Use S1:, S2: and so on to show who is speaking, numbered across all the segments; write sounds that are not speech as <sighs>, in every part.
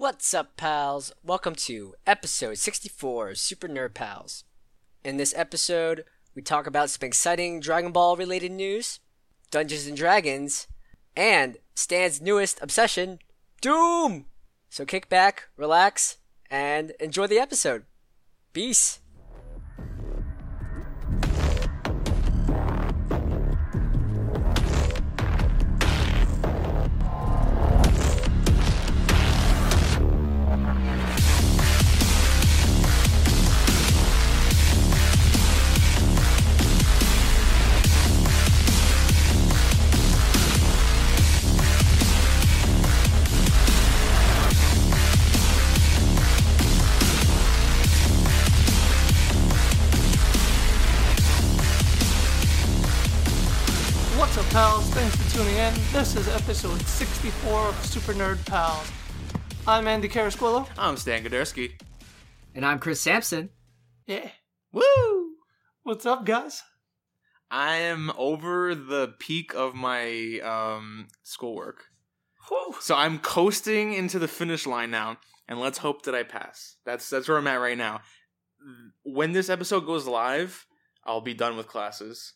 S1: What's up, pals? Welcome to episode 64 of Super Nerd Pals. In this episode, we talk about some exciting Dragon Ball related news, Dungeons and Dragons, and Stan's newest obsession, Doom! So kick back, relax, and enjoy the episode. Peace!
S2: Thanks for tuning in. This is episode 64 of Super Nerd Pals. I'm Andy Carasquillo.
S3: I'm Stan Godersky.
S1: And I'm Chris Sampson.
S2: Yeah.
S3: Woo!
S2: What's up, guys?
S3: I am over the peak of my um, schoolwork.
S2: Whew.
S3: So I'm coasting into the finish line now, and let's hope that I pass. That's that's where I'm at right now. When this episode goes live, I'll be done with classes.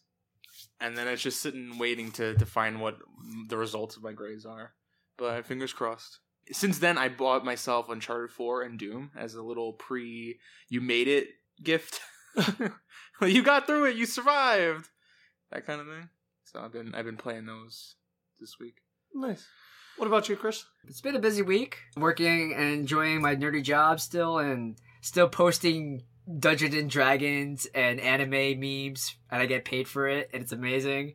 S3: And then it's just sitting waiting to, to find what the results of my grades are. But fingers crossed. Since then, I bought myself Uncharted 4 and Doom as a little pre you made it gift. <laughs> you got through it, you survived. That kind of thing. So I've been I've been playing those this week.
S2: Nice. What about you, Chris?
S4: It's been a busy week. Working and enjoying my nerdy job still, and still posting Dungeons and Dragons and anime memes, and I get paid for it, and it's amazing.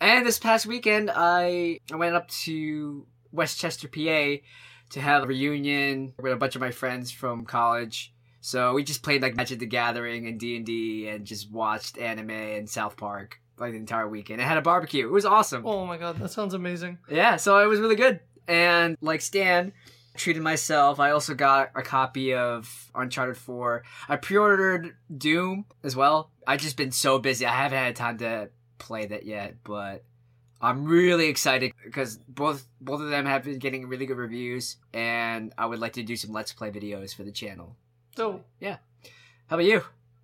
S4: And this past weekend, I I went up to West Chester, PA, to have a reunion with a bunch of my friends from college. So we just played like Magic the Gathering and D and D, and just watched anime and South Park like the entire weekend. I had a barbecue. It was awesome.
S2: Oh my god, that sounds amazing.
S4: Yeah, so it was really good. And like Stan, treated myself. I also got a copy of Uncharted 4. I pre-ordered Doom as well. I've just been so busy. I haven't had time to play that yet, but I'm really excited because both both of them have been getting really good reviews and I would like to do some let's play videos for the channel.
S2: So, yeah.
S4: How about you?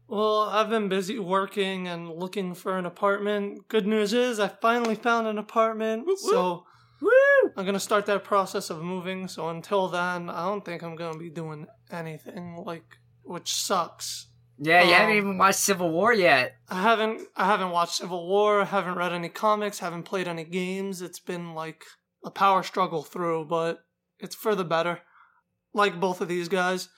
S2: well, I've been busy working and looking for an apartment. Good news is I finally found an apartment. So,
S4: Woo!
S2: I'm going to start that process of moving. So, until then, I don't think I'm going to be doing anything like which sucks.
S4: Yeah, you haven't
S2: Um,
S4: even watched Civil War yet.
S2: I haven't I haven't watched Civil War, haven't read any comics, haven't played any games. It's been like a power struggle through, but it's for the better. Like both of these guys.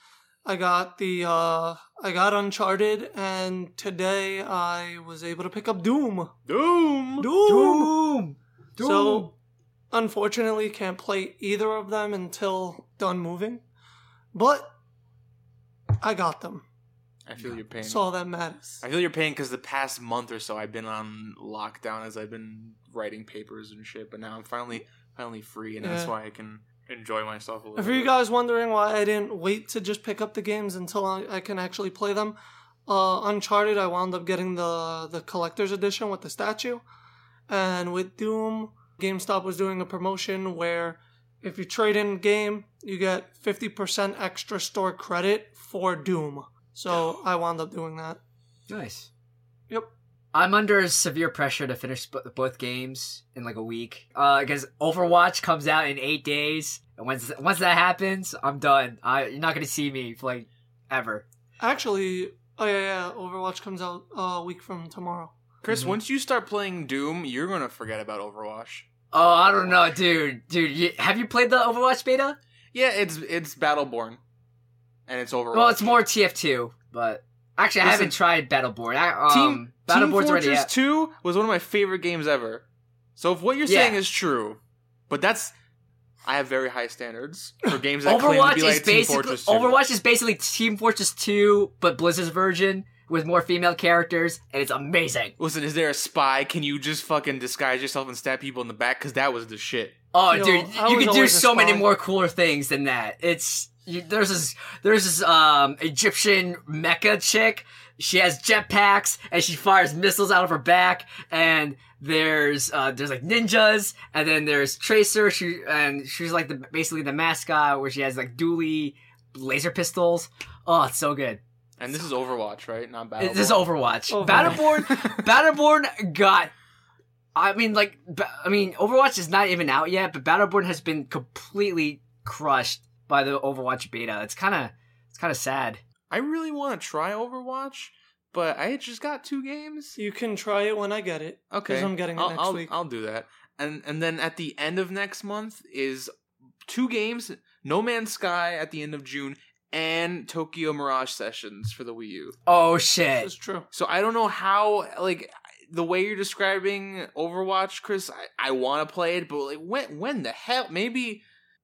S2: I got the uh I got Uncharted and today I was able to pick up Doom.
S3: Doom.
S4: Doom. Doom.
S2: So unfortunately can't play either of them until done moving. But I got them.
S3: I feel your pain.
S2: That's all that matters.
S3: I feel your pain because the past month or so I've been on lockdown as I've been writing papers and shit. But now I'm finally finally free, and that's why I can enjoy myself a little.
S2: For you guys wondering why I didn't wait to just pick up the games until I, I can actually play them, uh, Uncharted, I wound up getting the the collector's edition with the statue, and with Doom, GameStop was doing a promotion where if you trade in game, you get fifty percent extra store credit for Doom. So I wound up doing that.
S4: Nice.
S2: Yep.
S4: I'm under severe pressure to finish b- both games in like a week. Uh, because Overwatch comes out in eight days, and once once that happens, I'm done. I you're not gonna see me like ever.
S2: Actually, oh yeah, yeah, Overwatch comes out uh, a week from tomorrow.
S3: Chris,
S4: Mhm.
S3: once you start playing Doom, you're gonna forget about Overwatch.
S4: Oh, I don't know, dude. Dude, you, have you played the Overwatch beta?
S3: Yeah, it's it's Battleborn, and it's Overwatch.
S4: Well, it's more TF2, but actually, I haven't tried Battleborn. I, um,
S3: Team Team
S4: Battleborn's already
S3: Fortress. Two was one of my favorite games ever. So if what you're
S4: Yeah.
S3: saying is true, but that's I have very high standards for games that claim
S4: Overwatch
S3: to be
S4: is
S3: like Team
S4: basically
S3: Fortress 2.
S4: Overwatch is basically Team Fortress 2, but Blizzard's version with more female characters, and it's amazing.
S3: Listen, is there a spy? Can you just fucking disguise yourself and stab people in the back? Because that was the shit.
S4: Oh,
S2: Yo,
S4: dude,
S2: I
S4: you
S2: was
S4: can do so many more cooler things than that. It's you, there's this there's this um Egyptian mecha chick. She has jetpacks and she fires missiles out of her back. And there's uh there's like ninjas, and then there's Tracer. She and she's like the basically the mascot where she has like dually laser pistols. Oh, it's so good.
S3: And this is Overwatch, right? Not Battleborn.
S4: This is Overwatch.
S2: Overwatch.
S4: Battleborn, <laughs> Battleborn got. I mean, like, I mean, Overwatch is not even out yet, but Battleborn has been completely crushed by the Overwatch beta. It's kind of, it's kind of sad.
S3: I really want to try Overwatch, but I just got two games.
S2: You can try it when I get it.
S3: Okay,
S2: I'm getting it
S3: I'll,
S2: next
S3: I'll,
S2: week.
S3: I'll do that. And and then at the end of next month is two games: No Man's Sky at the end of June and Tokyo Mirage Sessions for the Wii U.
S4: Oh shit!
S2: It's true.
S3: So I don't know how like the way you're describing Overwatch, Chris. I, I want to play it, but like when when the hell? Maybe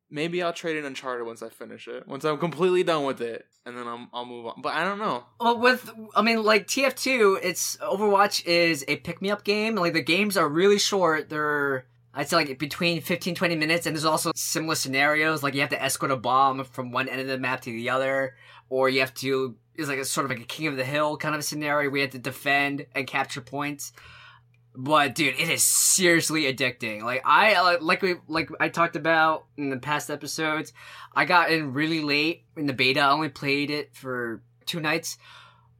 S3: maybe I'll trade in Uncharted once I finish it. Once I'm completely done with it, and then I'll I'll move on. But I don't know.
S4: Well, with I mean, like TF2, it's Overwatch is a pick me up game. Like the games are really short. They're I'd say like between 15, 20 minutes, and there's also similar scenarios. Like you have to escort a bomb from one end of the map to the other, or you have to it's like a sort of like a king of the hill kind of scenario you have to defend and capture points. But dude, it is seriously addicting. Like I uh, like we like I talked about in the past episodes, I got in really late in the beta. I only played it for two nights,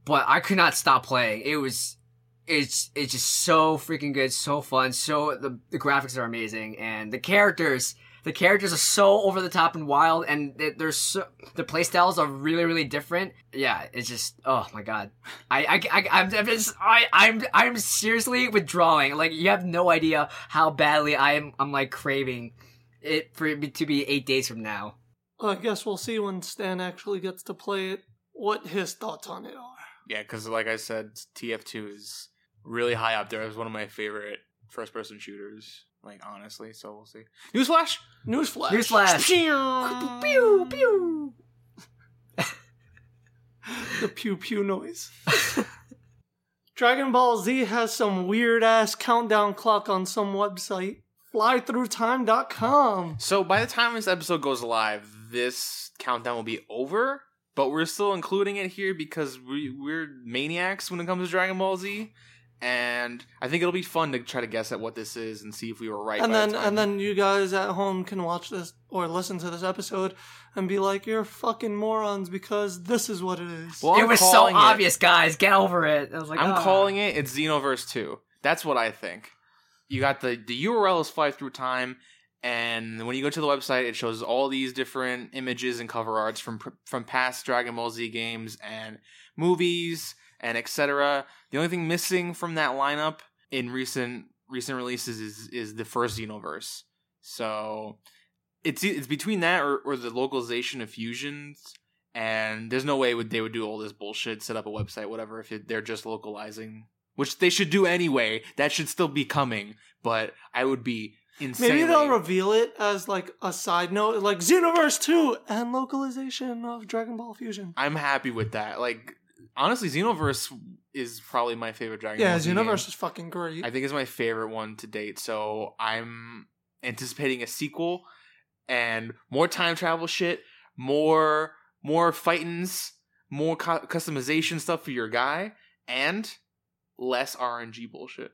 S4: but I could not stop playing. It was it's it's just so freaking good, so fun. So the the graphics are amazing and the characters the characters are so over the top and wild and they- they're so the playstyles are really really different. Yeah, it's just oh my god. I I, I I'm I'm just I I'm I'm seriously withdrawing. Like you have no idea how badly I'm I'm like craving it for it to be 8 days from now.
S2: I guess we'll see when Stan actually gets to play it what his thoughts on it are.
S3: Yeah, because like I said, TF2 is really high up there as one of my favorite first person shooters. Like honestly, so we'll see. Newsflash!
S2: Newsflash.
S4: Newsflash. Pew pew. <laughs>
S2: the pew pew noise. <laughs> Dragon Ball Z has some weird ass countdown clock on some website. Flythroughtime.com.
S3: So by the time this episode goes live, this countdown will be over. But we're still including it here because we, we're maniacs when it comes to Dragon Ball Z, and I think it'll be fun to try to guess at what this is and see if we were right.
S2: And
S3: by
S2: then
S3: the time.
S2: and then you guys at home can watch this or listen to this episode and be like, You're fucking morons because this is what it is.
S3: Well,
S4: it
S3: I'm
S4: was so
S3: it-
S4: obvious, guys. Get over it. I was like,
S3: I'm
S4: "Ah."
S3: calling it. It's Xenoverse Two. That's what I think. You got the the URL is fly through time, and when you go to the website, it shows all these different images and cover arts from from past Dragon Ball Z games and movies and etc. The only thing missing from that lineup in recent recent releases is is the first Xenoverse. So it's it's between that or, or the localization of fusions and there's no way would they would do all this bullshit, set up a website, whatever, if it, they're just localizing, which they should do anyway. That should still be coming, but I would be insane.
S2: Maybe they'll reveal it as like a side note, like Xenoverse 2 and localization of Dragon Ball Fusion.
S3: I'm happy with that. Like honestly, Xenoverse is probably my favorite Dragon
S2: Yeah,
S3: Ball Z game.
S2: Xenoverse is fucking great.
S3: I think it's my favorite one to date. So I'm anticipating a sequel and more time travel shit, more more fightings, more cu- customization stuff for your guy, and less RNG bullshit,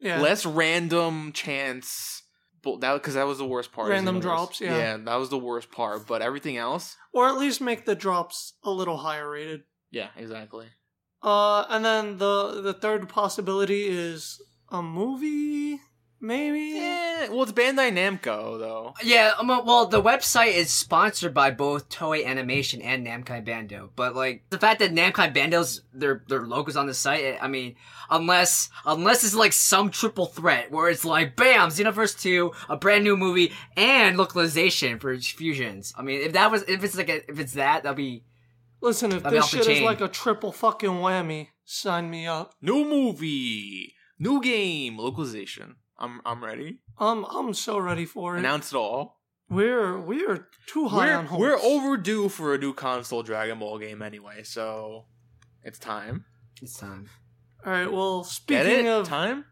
S2: yeah.
S3: less random chance. bull- That because that was the worst part.
S2: Random drops, yeah.
S3: yeah, that was the worst part. But everything else,
S2: or at least make the drops a little higher rated.
S3: Yeah, exactly.
S2: Uh, and then the the third possibility is a movie, maybe.
S3: Eh, well, it's Bandai Namco though.
S4: Yeah, um, well, the website is sponsored by both Toei Animation and Namco Bandai, but like the fact that Namco Bandai's their their logos on the site, I mean, unless unless it's like some triple threat where it's like, bam, Xenoverse Two, a brand new movie, and localization for fusions. I mean, if that was if it's like a, if it's that, that'll be
S2: Listen, if
S4: I mean,
S2: this
S4: off the
S2: shit is
S4: chain.
S2: like a triple fucking whammy, sign me up.
S3: New movie, new game, localization. I'm I'm ready.
S2: Um, I'm so ready for it.
S3: Announce it all.
S2: we're we're too high
S3: We're
S2: on hopes.
S3: we're overdue for a new console Dragon Ball game anyway, so it's time.
S4: it's time.
S2: All right. Well,
S3: Get
S2: speaking
S3: it?
S2: of
S3: time.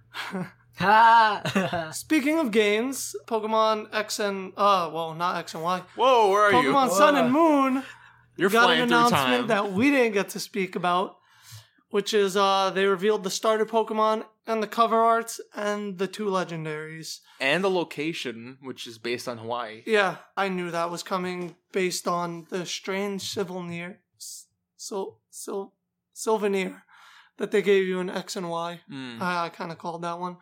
S4: Ha! <laughs>
S2: speaking of games, Pokemon X and uh, well, not X and Y.
S3: Whoa, where are you?
S2: Pokemon Sun and Moon
S3: You're
S2: got an announcement
S3: time.
S2: that we didn't get to speak about, which is uh they revealed the starter Pokemon and the cover arts and the two legendaries.
S3: and the location, which is based on Hawaii.
S2: Yeah, I knew that was coming based on the strange souvenir, so so souvenir that they gave you in X and Y.
S3: Mm.
S2: I, I kind of called that one,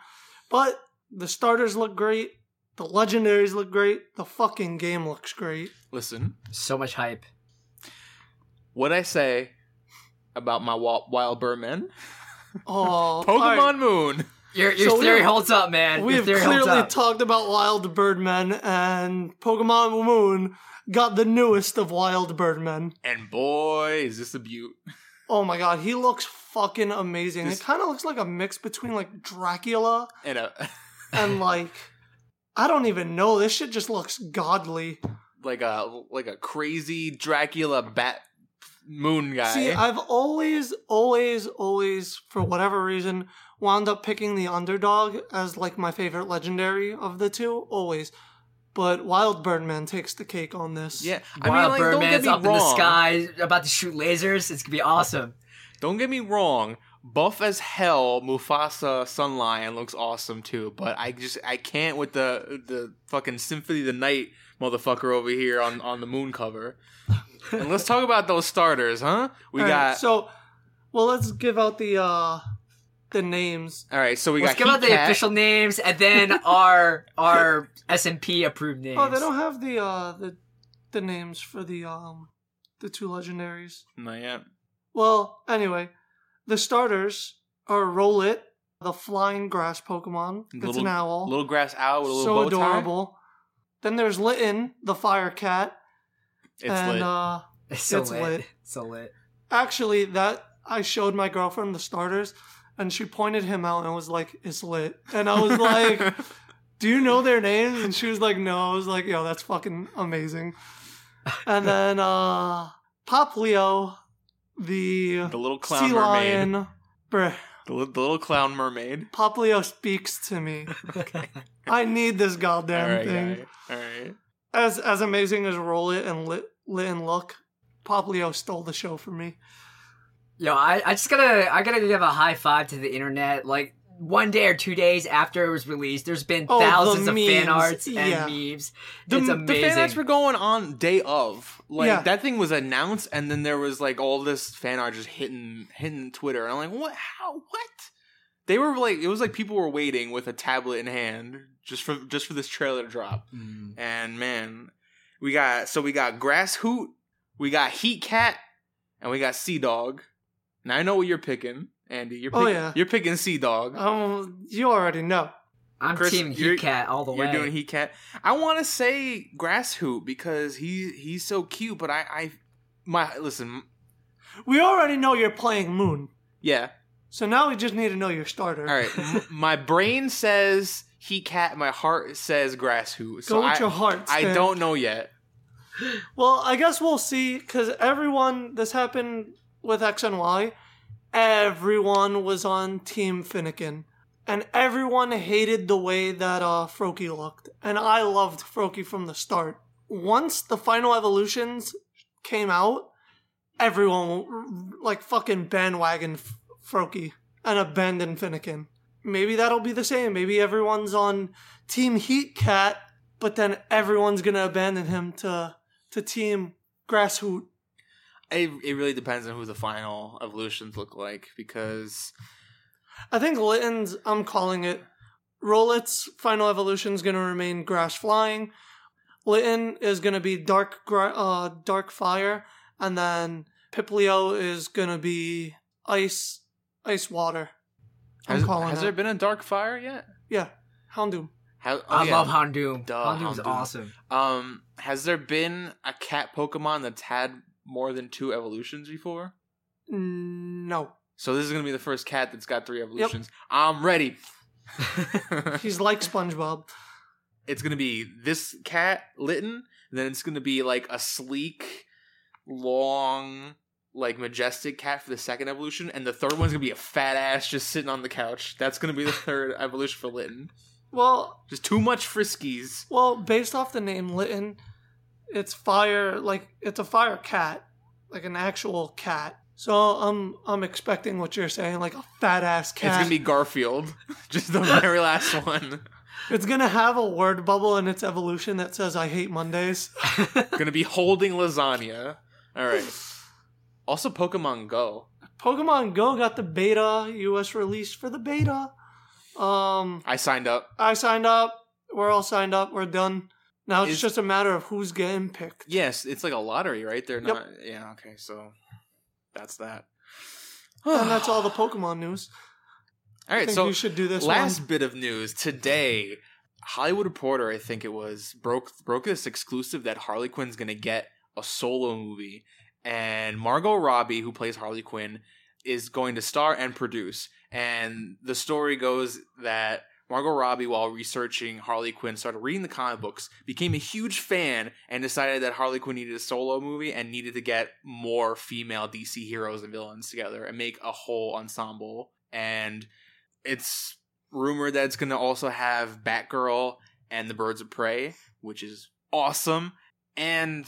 S2: but the starters look great. The legendaries look great. The fucking game looks great.
S3: Listen,
S4: So much hype.
S3: What I say about my wa- wild Birdman?
S2: Oh, <laughs>
S3: Pokemon
S2: alright.
S3: Moon.
S4: Your your
S2: So
S4: theory holds up, man.
S2: We have clearly talked about Wild Birdmen, and Pokemon Moon got the newest of Wild Birdmen.
S3: And boy, is this a beaut. <laughs>
S2: Oh my god, he looks fucking amazing.
S3: This-
S2: it kind of looks like a mix between like Dracula
S3: And a <laughs>
S2: and like I don't even know. This shit just looks godly.
S3: like a like a crazy Dracula bat moon guy.
S2: See, I've always, always, always, for whatever reason, wound up picking the underdog as like my favorite legendary of the two. Always. But Wild Birdman takes the cake on this.
S3: yeah, I
S4: Wild
S3: mean, like, don't get
S4: Birdman's
S3: me
S4: up
S3: wrong.
S4: in the sky, about to shoot lasers. It's gonna be awesome.
S3: Don't get me wrong. Buff as hell, Mufasa Sun Lion looks awesome too. But I just I can't with the the fucking Symphony of the Night motherfucker over here on on the moon cover. And let's talk about those starters, huh? We
S2: All right,
S3: got
S2: so. Well, let's give out the uh the names.
S3: all right. So we
S4: Let's
S3: got
S4: give out the
S3: Cat.
S4: official names and then <laughs> our our S and P approved names.
S2: Oh, they don't have the uh the the names for the um the two legendaries.
S3: Not yet.
S2: Well, anyway, the starters are Rowlet, the flying grass Pokemon. It's
S3: Little-
S2: an owl.
S3: Little grass owl with a little
S2: so
S3: bow tie.
S2: adorable. Then there's Litten, the fire cat.
S3: It's
S2: and
S3: lit.
S2: uh
S4: It's so
S2: It's
S4: lit.
S2: lit.
S4: So lit.
S2: actually that I showed my girlfriend the starters and she pointed him out and was like, It's lit. And I was like, <laughs> Do you know their names? And she was like, No. I was like, Yo, that's fucking amazing. And then uh Popplio, the
S3: the little clown
S2: sea
S3: mermaid.
S2: lion. Bruh.
S3: The, li- the little clown mermaid.
S2: Popplio speaks to me. <laughs> okay. I need this goddamn
S3: All right,
S2: thing.
S3: guy. All right.
S2: As as amazing as Rowlet and Lit, Lit and Look, Popplio stole the show from me.
S4: Yo, I, I just gotta I gotta give a high five to the internet. Like one day or two days after it was released, there's been
S2: Oh, the
S4: thousands of fan arts and
S2: Yeah.
S4: memes.
S3: The,
S4: it's
S3: the fan arts were going on day of. Like
S2: Yeah.
S3: that thing was announced, and then there was like all this fan art just hitting hitting Twitter, and I'm like, what? How? What? They were like, it was like people were waiting with a tablet in hand just for just for this trailer to drop.
S4: Mm.
S3: And man, we got so we got Grass Hoot, we got Heat Cat, and we got Sea Dog. Now I know what you're picking, Andy. You're
S2: Oh,
S3: picking,
S2: yeah.
S3: you're picking Sea Dog.
S2: Um, you already know.
S4: I'm
S3: Chris,
S4: team Heat Cat all the way.
S3: You're doing Heat Cat. I want to say Grass Hoot because he he's so cute, but I I my listen,
S2: We already know you're playing Moon,
S3: yeah.
S2: so now we just need to know your starter.
S3: All right, <laughs> M- my brain says Heat Cat, my heart says Grass Hoot. So
S2: Go with
S3: I,
S2: your heart. Stan.
S3: I don't know yet.
S2: Well, I guess we'll see because everyone. This happened with X and Y. Everyone was on Team Fennekin, and everyone hated the way that uh, Froakie looked, and I loved Froakie from the start. Once the final evolutions came out, everyone like fucking bandwagon Froakie and abandoned Fennekin. Maybe that'll be the same. Maybe everyone's on Team Heat Cat, but then everyone's gonna abandon him to to Team Grass Hoot.
S3: It, it really depends on who the final evolutions look like because
S2: I think Litten's, I'm calling it, Rowlet's final evolution is going to remain Grass Flying. Litten is going to be Dark uh, Dark Fire. And then Popplio is going to be Ice Ice Water. I'm
S3: has,
S2: calling
S3: has
S2: it.
S3: there been a Dark Fire yet?
S2: yeah, Houndoom.
S3: How, oh,
S4: I
S3: yeah.
S4: love Houndoom.
S3: Duh,
S4: Houndoom's
S3: Houndoom.
S4: awesome.
S3: Um, has there been a cat Pokemon that's had more than two evolutions before?
S2: No.
S3: So this is gonna be the first cat that's got three evolutions. I'm ready. <laughs>
S2: He's like SpongeBob.
S3: it's gonna be this cat Litten, then it's gonna be like a sleek, long, like majestic cat for the second evolution, and the third one's gonna be a fat ass just sitting on the couch. That's gonna be the <laughs> third evolution for Litten.
S2: Well,
S3: Just too much friskies.
S2: well, based off the name Litten, it's fire, like, it's a fire cat. like an actual cat. So I'm I'm expecting what you're saying, like a fat ass cat.
S3: It's gonna be Garfield, <laughs> just the <laughs> very last one.
S2: It's gonna have a word bubble in its evolution that says "I hate Mondays."
S3: gonna be holding lasagna. All right. Also, Pokemon Go.
S2: Pokemon Go got the beta U.S. release for the beta. Um,
S3: I signed up.
S2: I signed up. We're all signed up. We're done. Now it's
S3: Is-
S2: just a matter of who's getting picked.
S3: Yes, it's like a lottery, right? They're
S2: Yep.
S3: not. Yeah. Okay. So that's that.
S2: and that's all the <sighs> Pokemon news.
S3: All
S2: I
S3: right.
S2: think
S3: So
S2: you should do this
S3: last
S2: one.
S3: bit of news today hollywood reporter i think it was broke broke this exclusive that harley quinn's gonna get a solo movie and margot robbie who plays harley quinn is going to star and produce and the story goes that margot robbie while researching harley quinn started reading the comic books became a huge fan and decided that harley quinn needed a solo movie and needed to get more female dc heroes and villains together and make a whole ensemble and it's rumored that it's going to also have Batgirl and the Birds of Prey, which is awesome. And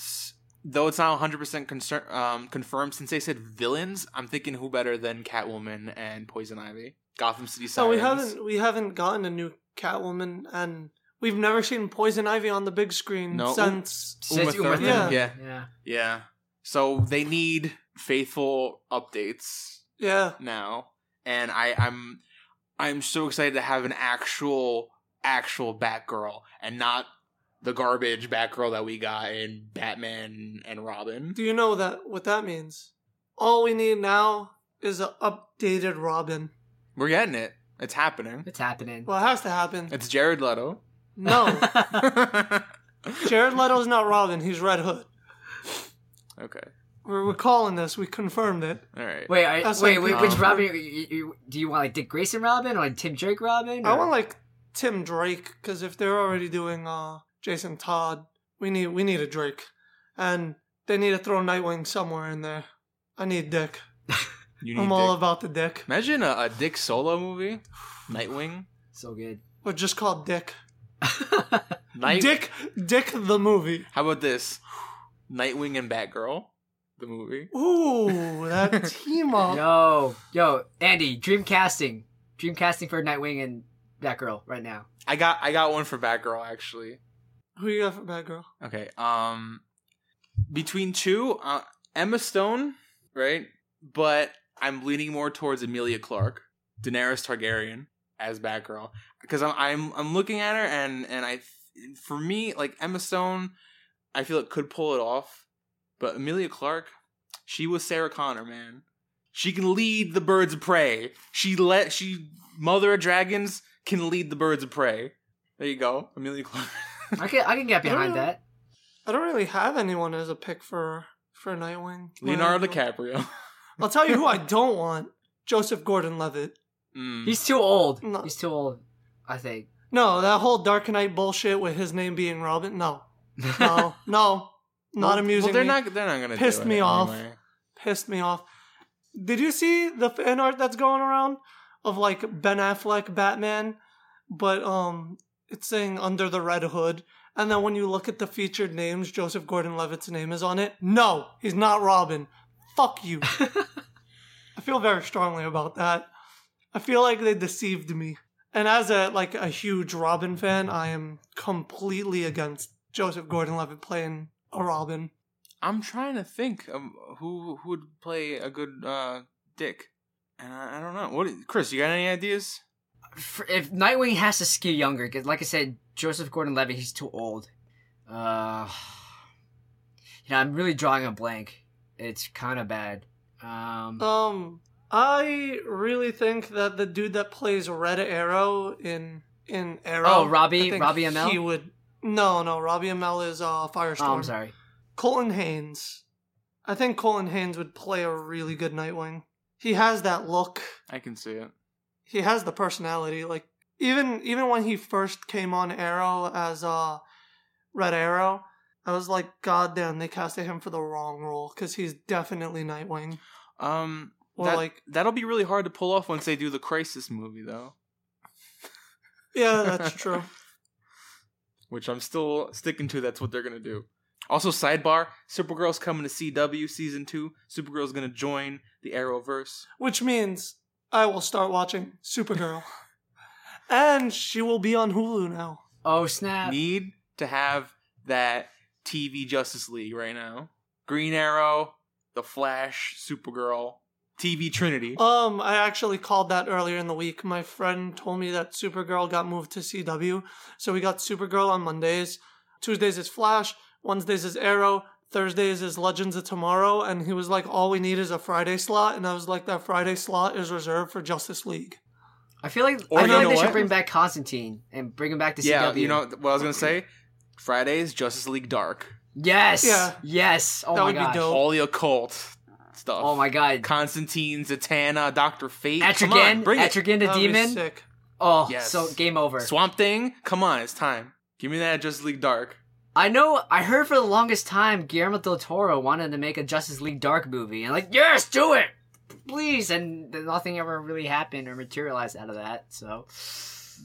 S3: though it's not 100% concern, um, confirmed, since they said villains, I'm thinking who better than Catwoman and Poison Ivy? Gotham City
S2: So
S3: Sirens.
S2: we haven't we haven't gotten a new Catwoman, and we've never seen Poison Ivy on the big screen
S3: No.
S2: since.
S4: Since
S3: Uma
S4: Uma
S3: Thurman.
S2: Yeah.
S3: yeah.
S4: Yeah.
S3: Yeah. So they need faithful updates
S2: Yeah,
S3: now. And I, I'm I'm so excited to have an actual actual Batgirl and not the garbage Batgirl that we got in Batman and Robin.
S2: do you know that what that means? All we need now is an updated Robin.
S3: We're getting it. It's happening.
S4: It's happening.
S2: Well, it has to happen.
S3: It's Jared Leto.
S2: No,
S3: okay. <laughs> <laughs>
S2: Jared Leto's not Robin. He's Red Hood. We're, we're calling this. We confirmed it.
S3: All right.
S4: Wait, I,
S2: That's
S4: wait,
S2: like-
S4: wait, which
S3: Um,
S4: Robin? You, you, you- do you want like Dick Grayson Robin or like Tim Drake Robin?
S2: I want like Tim Drake because if they're already doing uh Jason Todd, we need we need a Drake, and they need to throw Nightwing somewhere in there. I need Dick. <laughs>
S3: You need
S2: I'm all
S3: Dick.
S2: about the Dick.
S3: Imagine a, a Dick solo movie. Nightwing.
S4: so good.
S2: Or just called Dick. <laughs>
S3: Night.
S2: Dick Dick the movie.
S3: How about this? Nightwing and Batgirl, the movie.
S2: Ooh, that <laughs> team up.
S4: yo, yo, Andy, dream casting, dream casting for Nightwing and Batgirl right now.
S3: I got I got one for Batgirl actually.
S2: Who you got for bad girl?
S3: Okay. Um, between two, uh, Emma Stone, right? But I'm leaning more towards Emilia Clarke, Daenerys Targaryen as Batgirl, because I'm I'm I'm looking at her and and I, for me, like Emma Stone, I feel it could pull it off, but Emilia Clarke, she was Sarah Connor, man. She can lead the birds of prey. She let she mother of dragons can lead the birds of prey. There you go, Emilia Clarke. <laughs>
S4: I can I can get behind
S2: Oh.
S4: that.
S2: I don't really have anyone as a pick for for Nightwing.
S3: Leonardo
S2: Well,
S3: DiCaprio.
S2: I'll tell you who I <laughs> don't want. Joseph Gordon-Levitt.
S3: Mm.
S4: He's too old.
S2: No.
S4: He's too old. I think.
S2: No, that whole Dark Knight bullshit with his name being Robin. No, no, <laughs> no, not
S3: Well-
S2: amusing.
S3: Well, they're
S2: me.
S3: not. They're not gonna
S2: Pissed
S3: do it
S2: me off.
S3: anyway.
S2: pissed me off. Did you see the fan art that's going around of like Ben Affleck Batman, but um, it's saying under the Red Hood, and then when you look at the featured names, Joseph Gordon-Levitt's name is on it. No, he's not Robin. Fuck you. <laughs> I feel very strongly about that. I feel like they deceived me. And as a like a huge Robin fan, I am completely against Joseph Gordon-Levitt playing a Robin.
S3: I'm trying to think of who who would play a good uh, Dick, and I, I don't know. What, Chris? You got any ideas?
S4: For- if Nightwing has to skew younger, because like I said, Joseph Gordon-Levitt, he's too old. Uh, <sighs> you know, I'm really drawing a blank. It's kind of bad. Um,
S2: Um, I really think that the dude that plays Red Arrow in in Arrow,
S4: Oh, Robbie- Robbie Amell,
S2: He would. No, no, Robbie Amell is uh Firestorm.
S4: oh, I'm sorry.
S2: Colton Haynes. I think Colton Haynes would play a really good Nightwing. He has that look.
S3: I can see it.
S2: He has the personality. Like even even when he first came on Arrow as uh Red Arrow, I was like, God damn, they casted him for the wrong role because he's definitely Nightwing.
S3: Um,
S2: Or
S3: that,
S2: like,
S3: that'll be really hard to pull off once they do the Crisis movie, though.
S2: yeah, <laughs> that's true.
S3: Which I'm still sticking to. That's what they're gonna do. Also, sidebar: Supergirl's coming to CW season two. Supergirl's gonna join the Arrowverse.
S2: Which means I will start watching Supergirl. and she will be on Hulu now.
S4: Oh snap!
S3: Need to have that TV Justice League right now. Green Arrow, The Flash, Supergirl, TV Trinity.
S2: Um, I actually called that earlier in the week. My friend told me that Supergirl got moved to CW. So we got Supergirl on Mondays. Tuesdays is Flash. Wednesdays is Arrow. Thursdays is Legends of Tomorrow. And he was like, all we need is a Friday slot. And I was like, that Friday slot is reserved for Justice League.
S4: I feel like
S3: Or
S4: I
S3: you
S4: feel like they
S3: what?
S4: should bring back Constantine and bring him back to
S3: yeah,
S4: CW.
S3: you know what I was gonna say? Fridays, Justice League Dark.
S4: Yes.
S2: Yeah.
S4: Yes. Oh
S2: That
S4: my
S2: would be
S4: gosh.
S3: All the occult stuff.
S4: Oh my god.
S3: Constantine, Zatanna, Doctor Fate. Come on,
S4: Etrigan.
S3: bring it.
S4: Etrigan the
S2: That be
S4: demon.
S2: sick.
S4: Oh,
S3: Yes.
S4: so game over.
S3: Swamp Thing. Come on, it's time. Give me that Justice League Dark.
S4: I know. I heard for the longest time Guillermo del Toro wanted to make a Justice League Dark movie, and like, yes, do it, please. And nothing ever really happened or materialized out of that. So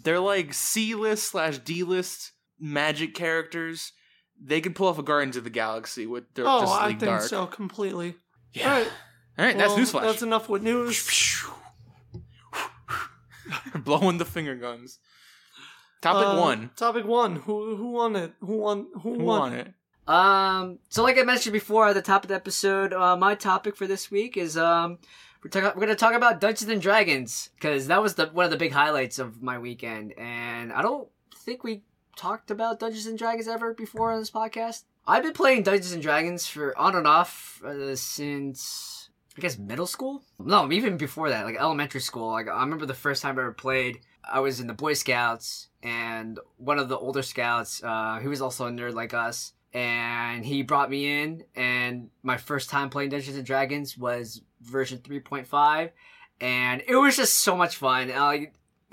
S3: They're like C list slash D list magic characters. They could pull off a Guardians of the Galaxy with their
S2: Oh,
S3: Justice
S2: I think
S3: Dark.
S2: so completely.
S3: Yeah.
S2: All right.
S3: All right,
S2: Well,
S3: that's newsflash.
S2: That's enough with news. <laughs>
S3: Blowing the finger guns. Topic
S2: Uh,
S3: one.
S2: Topic one. Who who won it? Who won? Who,
S3: Who
S2: won?
S3: won it?
S4: Um, so like I mentioned before at the top of the episode, uh, my topic for this week is um, we're talking we're gonna talk about Dungeons and Dragons because that was the one of the big highlights of my weekend, and I don't think we talked about Dungeons and Dragons ever before on this podcast. I've been playing Dungeons and Dragons for on and off uh, since I guess middle school. No, even before that, like elementary school. Like I remember the first time I ever played. I was in the Boy Scouts, and one of the older scouts, uh, he was also a nerd like us, and he brought me in. And my first time playing Dungeons and Dragons was version 3.5, and it was just so much fun. Uh,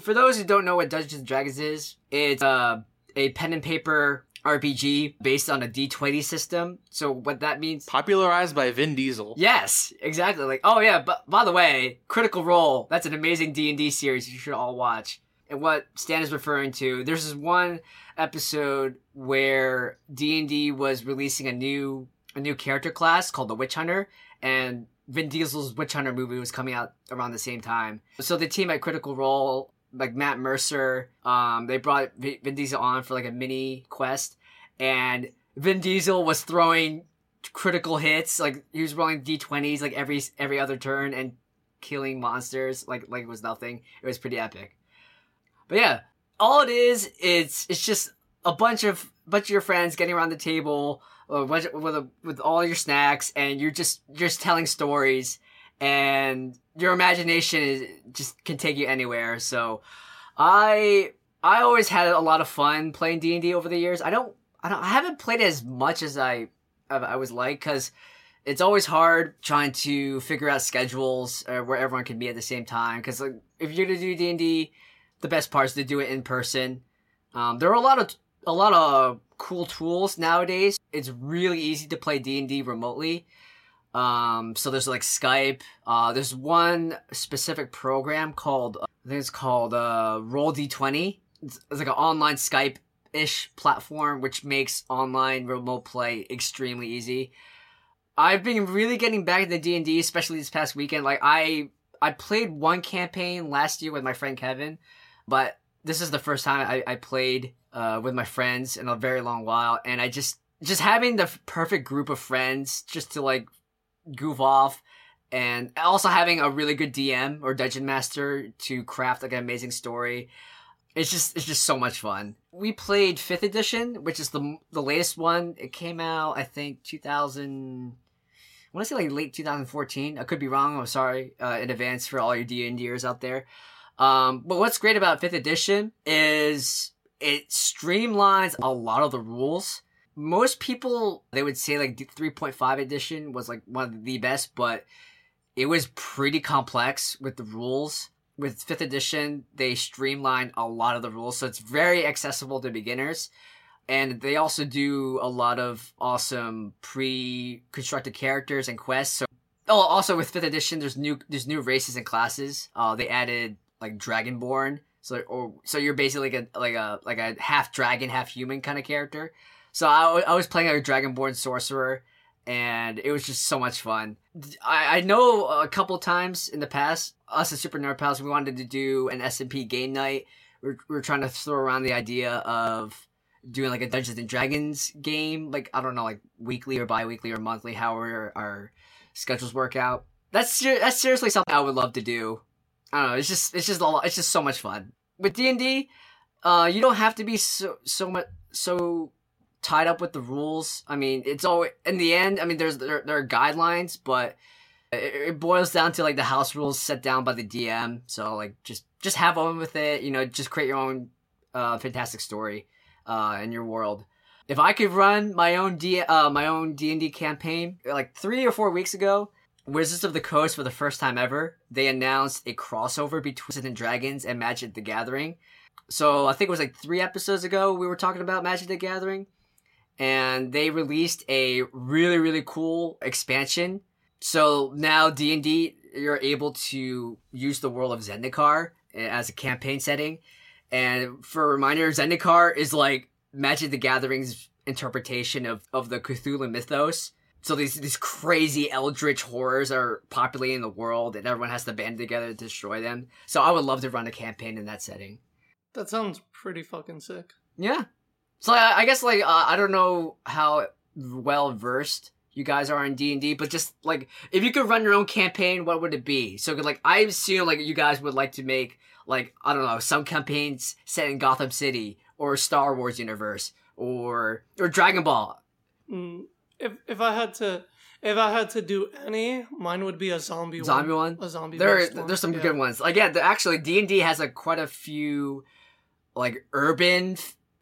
S4: for those who don't know what Dungeons and Dragons is, it's uh, a pen and paper RPG based on a D20 system. So what that means
S3: Popularized by Vin Diesel.
S4: Yes, exactly. Like, oh yeah, but by the way, Critical Role, that's an amazing D&D series you should all watch. And what Stan is referring to, there's this one episode where D&D was releasing a new a new character class called the Witch Hunter and Vin Diesel's Witch Hunter movie was coming out around the same time. So the team at Critical Role, like Matt Mercer, um, they brought Vin Diesel on for like a mini quest and Vin Diesel was throwing critical hits. Like he was rolling d20s like every every other turn and killing monsters like like it was nothing. It was pretty epic. But yeah, all it is it's it's just a bunch of bunch of your friends getting around the table uh, with a, with all your snacks and you're just just telling stories and your imagination is just can take you anywhere. So I I always had a lot of fun playing D and D over the years. I don't I don't I haven't played as much as I I was like because it's always hard trying to figure out schedules uh, where everyone can be at the same time. Because like, if you're gonna do D and D, the best part is to do it in person. Um, there are a lot of a lot of cool tools nowadays. It's really easy to play D and D remotely. Um, so there's like Skype. Uh, there's one specific program called I think it's called uh, Roll D20. It's, it's like an online Skype ish platform which makes online remote play extremely easy. I've been really getting back into D and D, especially this past weekend. Like I I played one campaign last year with my friend Kevin, but this is the first time I, I played uh, with my friends in a very long while, and I just just having the perfect group of friends just to like goof off and also having a really good DM or dungeon master to craft like an amazing story. It's just it's just so much fun. We played fifth edition, which is the the latest one. It came out I think 2000. I want to say like late 2014. I could be wrong. I'm sorry uh, in advance for all your D and Ders out there. Um, but what's great about fifth edition is it streamlines a lot of the rules. Most people they would say like 3.5 edition was like one of the best, but it was pretty complex with the rules. With fifth edition, they streamlined a lot of the rules, so it's very accessible to beginners. And they also do a lot of awesome pre-constructed characters and quests. So, oh, also with fifth edition, there's new there's new races and classes. Uh, they added like Dragonborn, so or so you're basically like a like a like a half dragon, half human kind of character. So I, I was playing a Dragonborn sorcerer, and it was just so much fun. I, I know a couple times in the past, us at Super Nerd Pals, we wanted to do an SMP game night. We're, we were trying to throw around the idea of doing like a Dungeons and Dragons game, like I don't know, like weekly or bi-weekly or monthly, however our schedules work out. That's that's seriously something I would love to do. I don't know. It's just it's just a lot, it's just so much fun with D and D. Uh, you don't have to be so so much so tied up with the rules. I mean, it's all in the end. I mean, there's there, there are guidelines, but it, it boils down to like the house rules set down by the DM. So like just just have fun with it. You know, just create your own uh, fantastic story uh, in your world. If I could run my own D uh, my own D and D campaign, like three or four weeks ago, Wizards of the Coast for the first time ever, they announced a crossover between Dungeons and Dragons and Magic the Gathering. So I think it was like three episodes ago we were talking about Magic the Gathering, and they released a really really cool expansion. So now D and D you're able to use the world of Zendikar eh, as a campaign setting. And for a reminder, Zendikar is like Magic the Gathering's interpretation of, of the Cthulhu mythos. So these these crazy eldritch horrors are populating the world, and everyone has to band together to destroy them. So I would love to run a campaign in that setting.
S2: That sounds pretty fucking sick.
S4: Yeah. So I, I guess like uh, I don't know how well versed you guys are in D and D, but just like if you could run your own campaign, what would it be? So like I assume like you guys would like to make like I don't know some campaigns set in Gotham City or Star Wars universe or or Dragon Ball.
S2: Mm, if if I had to if I had to do any, mine would be a zombie,
S4: Zombie one?
S2: A zombie.
S4: There
S2: based one.
S4: there's some
S2: Yeah.
S4: good ones. Like yeah, the, actually D and D has like quite a few like urban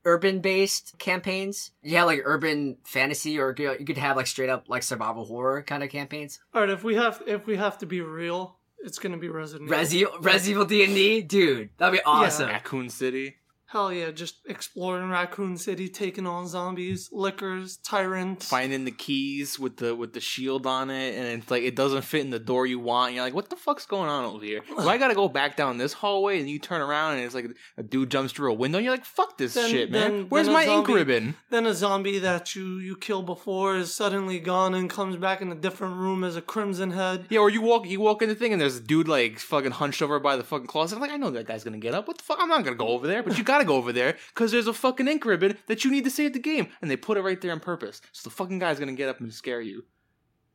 S4: urban based campaigns. You have like urban fantasy, or you you could have like straight up like survival horror kind of campaigns.
S2: All right, if we have if we have to be real, it's gonna be Resident Evil.
S4: Resi Res Evil D and D, dude, that'd be awesome.
S3: Raccoon City.
S2: Hell yeah, just exploring Raccoon City, taking on zombies, lickers, tyrants.
S3: Finding the keys with the with the shield on it, and it's like it doesn't fit in the door you want. And you're like, what the fuck's going on over here? Do I gotta go back down this hallway? And you turn around and it's like a dude jumps through a window. And you're like, fuck this
S2: Then-
S3: shit, man.
S2: then-
S3: Where's
S2: then
S3: my ink ribbon?
S2: Then a zombie that you you kill before is suddenly gone and comes back in a different room as a crimson head.
S3: Yeah, or you walk you walk in the thing and there's a dude like fucking hunched over by the fucking closet. I'm like, I know that guy's gonna get up. What the fuck? I'm not gonna go over there, but you gotta go over there because there's a fucking ink ribbon that you need to save the game, and they put it right there on purpose. So the fucking guy's gonna get up and scare you.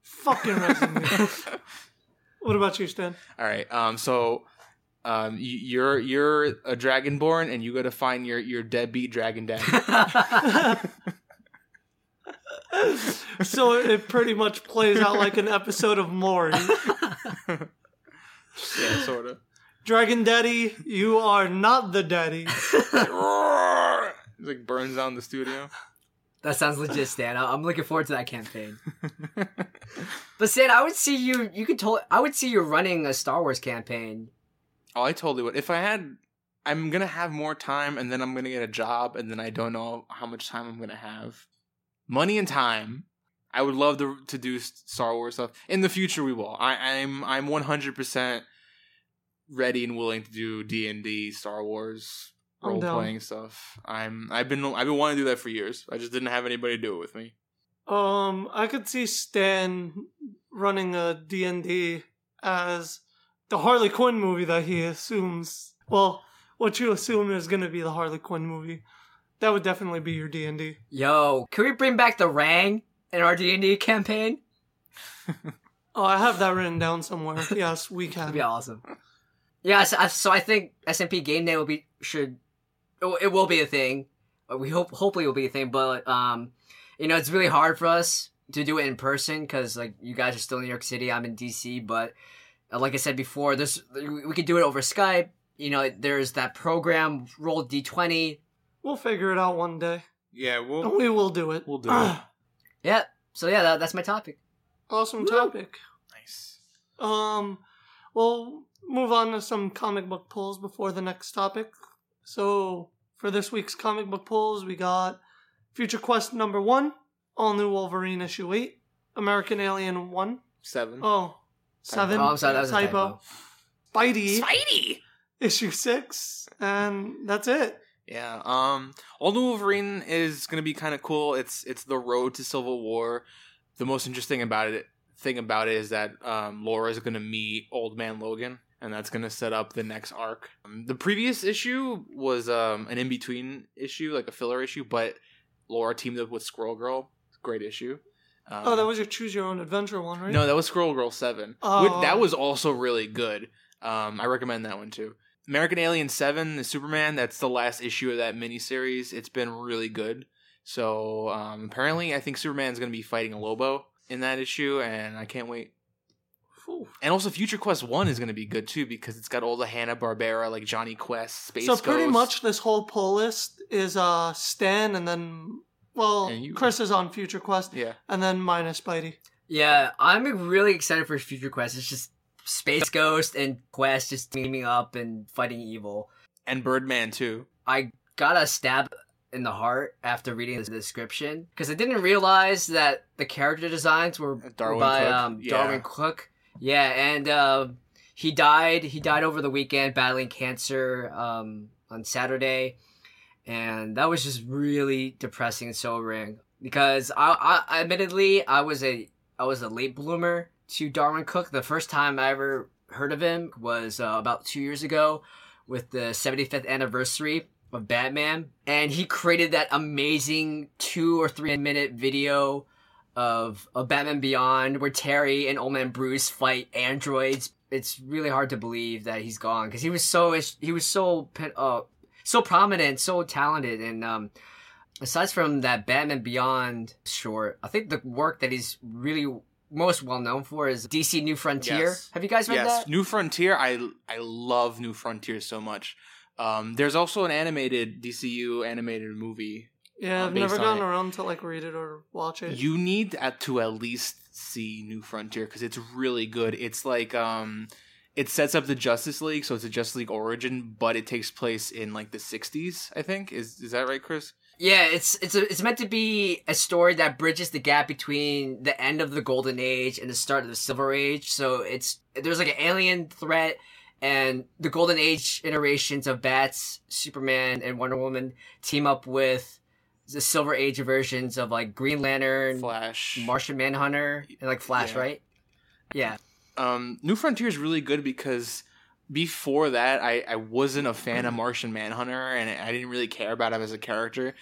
S2: Fucking Resident <laughs> What about you, Stan?
S3: All right. Um. So, um, you're you're a dragonborn, and you got to find your your deadbeat dragon dad. <laughs>
S2: so it pretty much plays out like an episode of Maury. <laughs>
S3: yeah, sort of.
S2: Dragon Daddy, you are not the daddy. <laughs>
S3: like burns down the studio.
S4: that sounds legit, Stan. I- I'm looking forward to that campaign. <laughs> But Stan, I would see you. You could totally. I would see you running a Star Wars campaign.
S3: Oh, I totally would. If I had, I'm gonna have more time, and then I'm gonna get a job, and then I don't know how much time I'm gonna have. Money and time. I would love to to do Star Wars stuff in the future. We will. I, I'm I'm 100 percent ready and willing to do D and D, Star Wars role playing stuff. I'm I've been I've been wanting to do that for years. I just didn't have anybody to do it with me.
S2: Um, I could see Stan running a D&D as the Harley Quinn movie that he assumes. Well, what you assume is going to be the Harley Quinn movie. That would definitely be your D&D.
S4: Yo, can we bring back the Rang in our D and D campaign?
S2: Oh, I have that written down somewhere. <laughs> Yes, we can.
S4: That'd
S2: can.
S4: be awesome. Yeah, so, I- so I think SMP Game Day will be should it it will be a thing. Uh, We hope hopefully it will be a thing, but um, you know, it's really hard for us to do it in person because like you guys are still in New York City, I'm in DC, but uh, like I said before, this we we could do it over Skype. You know, there's that program Roll D twenty.
S2: We'll figure it out one day.
S3: Yeah, we'll
S2: we will do it.
S3: we'll do it.
S4: Yeah. So yeah, that, that's my topic.
S2: awesome topic.
S3: nice.
S2: Um, we'll move on to some comic book pulls before the next topic. So, for this week's comic book pulls, we got Future Quest number one, All New Wolverine issue 8, American Alien 1,
S3: Seven.
S2: oh, 7,
S4: Oh, I'm sorry, that was a typo.
S2: Spidey,
S3: Spidey.
S2: issue 6, and that's it.
S3: Yeah. Um. All New Wolverine is gonna be kind of cool. It's it's the road to Civil War. The most interesting about it thing about it is that um, Laura is gonna meet Old Man Logan, and that's gonna set up the next arc. Um, the previous issue was um an in between issue, like a filler issue, but Laura teamed up with Squirrel Girl. Great issue. Um,
S2: oh, that was your choose your own adventure one, right?
S3: no, that was Squirrel Girl Seven.
S2: Oh.
S3: Which- that was also really good. Um, I recommend that one too. American Alien Seven, the Superman. That's the last issue of that miniseries. It's been really good. So um, apparently, I think Superman's going to be fighting a Lobo in that issue, and I can't wait.
S2: Phew.
S3: And also, Future Quest One is going to be good too because it's got all the Hanna Barbera like Jonny Quest, Space
S2: So pretty
S3: Ghost.
S2: much this whole pull list is uh Stan and then well
S3: And you-
S2: Chris is on Future Quest
S3: Yeah,
S2: and then minus Spidey.
S4: Yeah, I'm really excited for Future Quest. It's just Space Ghost and Quest just teaming up and fighting evil.
S3: and Birdman too.
S4: I got a stab in the heart after reading the description because I didn't realize that the character designs were
S3: Darwin
S4: by
S3: Cook,
S4: um,
S3: yeah.
S4: Darwyn Cooke. Yeah, and uh, he died. He died over the weekend battling cancer um, on Saturday, and that was just really depressing and sobering because I, I admittedly I was a I was a late bloomer to Darwyn Cooke. The first time I ever heard of him was uh, about two years ago with the 75th anniversary of Batman, and he created that amazing two or three minute video of, of Batman Beyond where Terry and Old Man Bruce fight androids. It's really hard to believe that he's gone because he was so he was so uh, so prominent, so talented, and um, aside from that Batman Beyond short, I think the work that he's really most well known for is DC New Frontier.
S3: Yes.
S4: Have you guys read
S3: yes,
S4: that?
S3: New Frontier. I I love New Frontier so much. Um, there's also an animated DCU animated movie.
S2: Yeah,
S3: Uh,
S2: I've never gotten
S3: it.
S2: around to like read it or watch it.
S3: You need at, to at least see New Frontier because it's really good. It's like um, it sets up the Justice League, so it's a Justice League origin, but it takes place in like the '60s. I think is is that right, Chris?
S4: Yeah, it's it's a, it's meant to be a story that bridges the gap between the end of the Golden Age and the start of the Silver Age. So it's there's like an alien threat, and the Golden Age iterations of Bats, Superman, and Wonder Woman team up with the Silver Age versions of like Green Lantern,
S3: Flash.
S4: Martian Manhunter, and like Flash,
S3: Yeah.
S4: right? Yeah,
S3: um, New Frontier is really good because before that, I, I wasn't a fan of Martian Manhunter and I didn't really care about him as a character.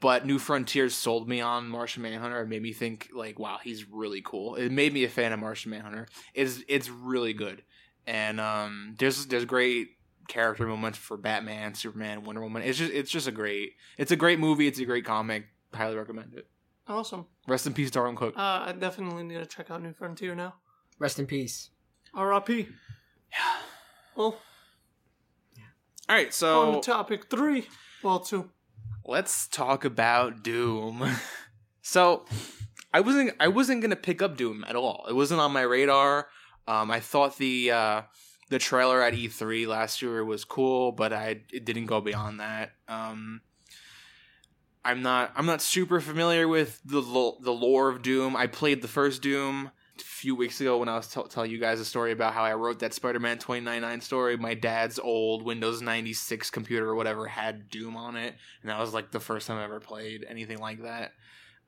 S3: But New Frontier sold me on Martian Manhunter. and made me think like, wow, he's really cool. It made me a fan of Martian Manhunter. It's it's really good, and um, there's there's great character moments for Batman, Superman, Wonder Woman. It's just it's just a great it's a great movie. It's a great comic. Highly recommend it.
S2: awesome.
S3: Rest in peace, Darwyn Cooke.
S2: Uh, I definitely need to check out New Frontier now.
S4: rest in peace.
S2: R.I.P. Yeah. Well, Yeah.
S3: All right, So
S2: on
S3: so
S2: to topic three. Well, two.
S3: let's talk about Doom. <laughs> so, I wasn't I wasn't gonna pick up Doom at all. It wasn't on my radar. Um, I thought the uh, the trailer at E3 last year was cool, but I it didn't go beyond that. Um, I'm not I'm not super familiar with the the lore of Doom. I played the first Doom a few weeks ago when I was t- telling you guys a story about how I wrote that Spider-Man 2099 story. My dad's old Windows 96 computer or whatever had Doom on it, and that was like the first time I ever played anything like that.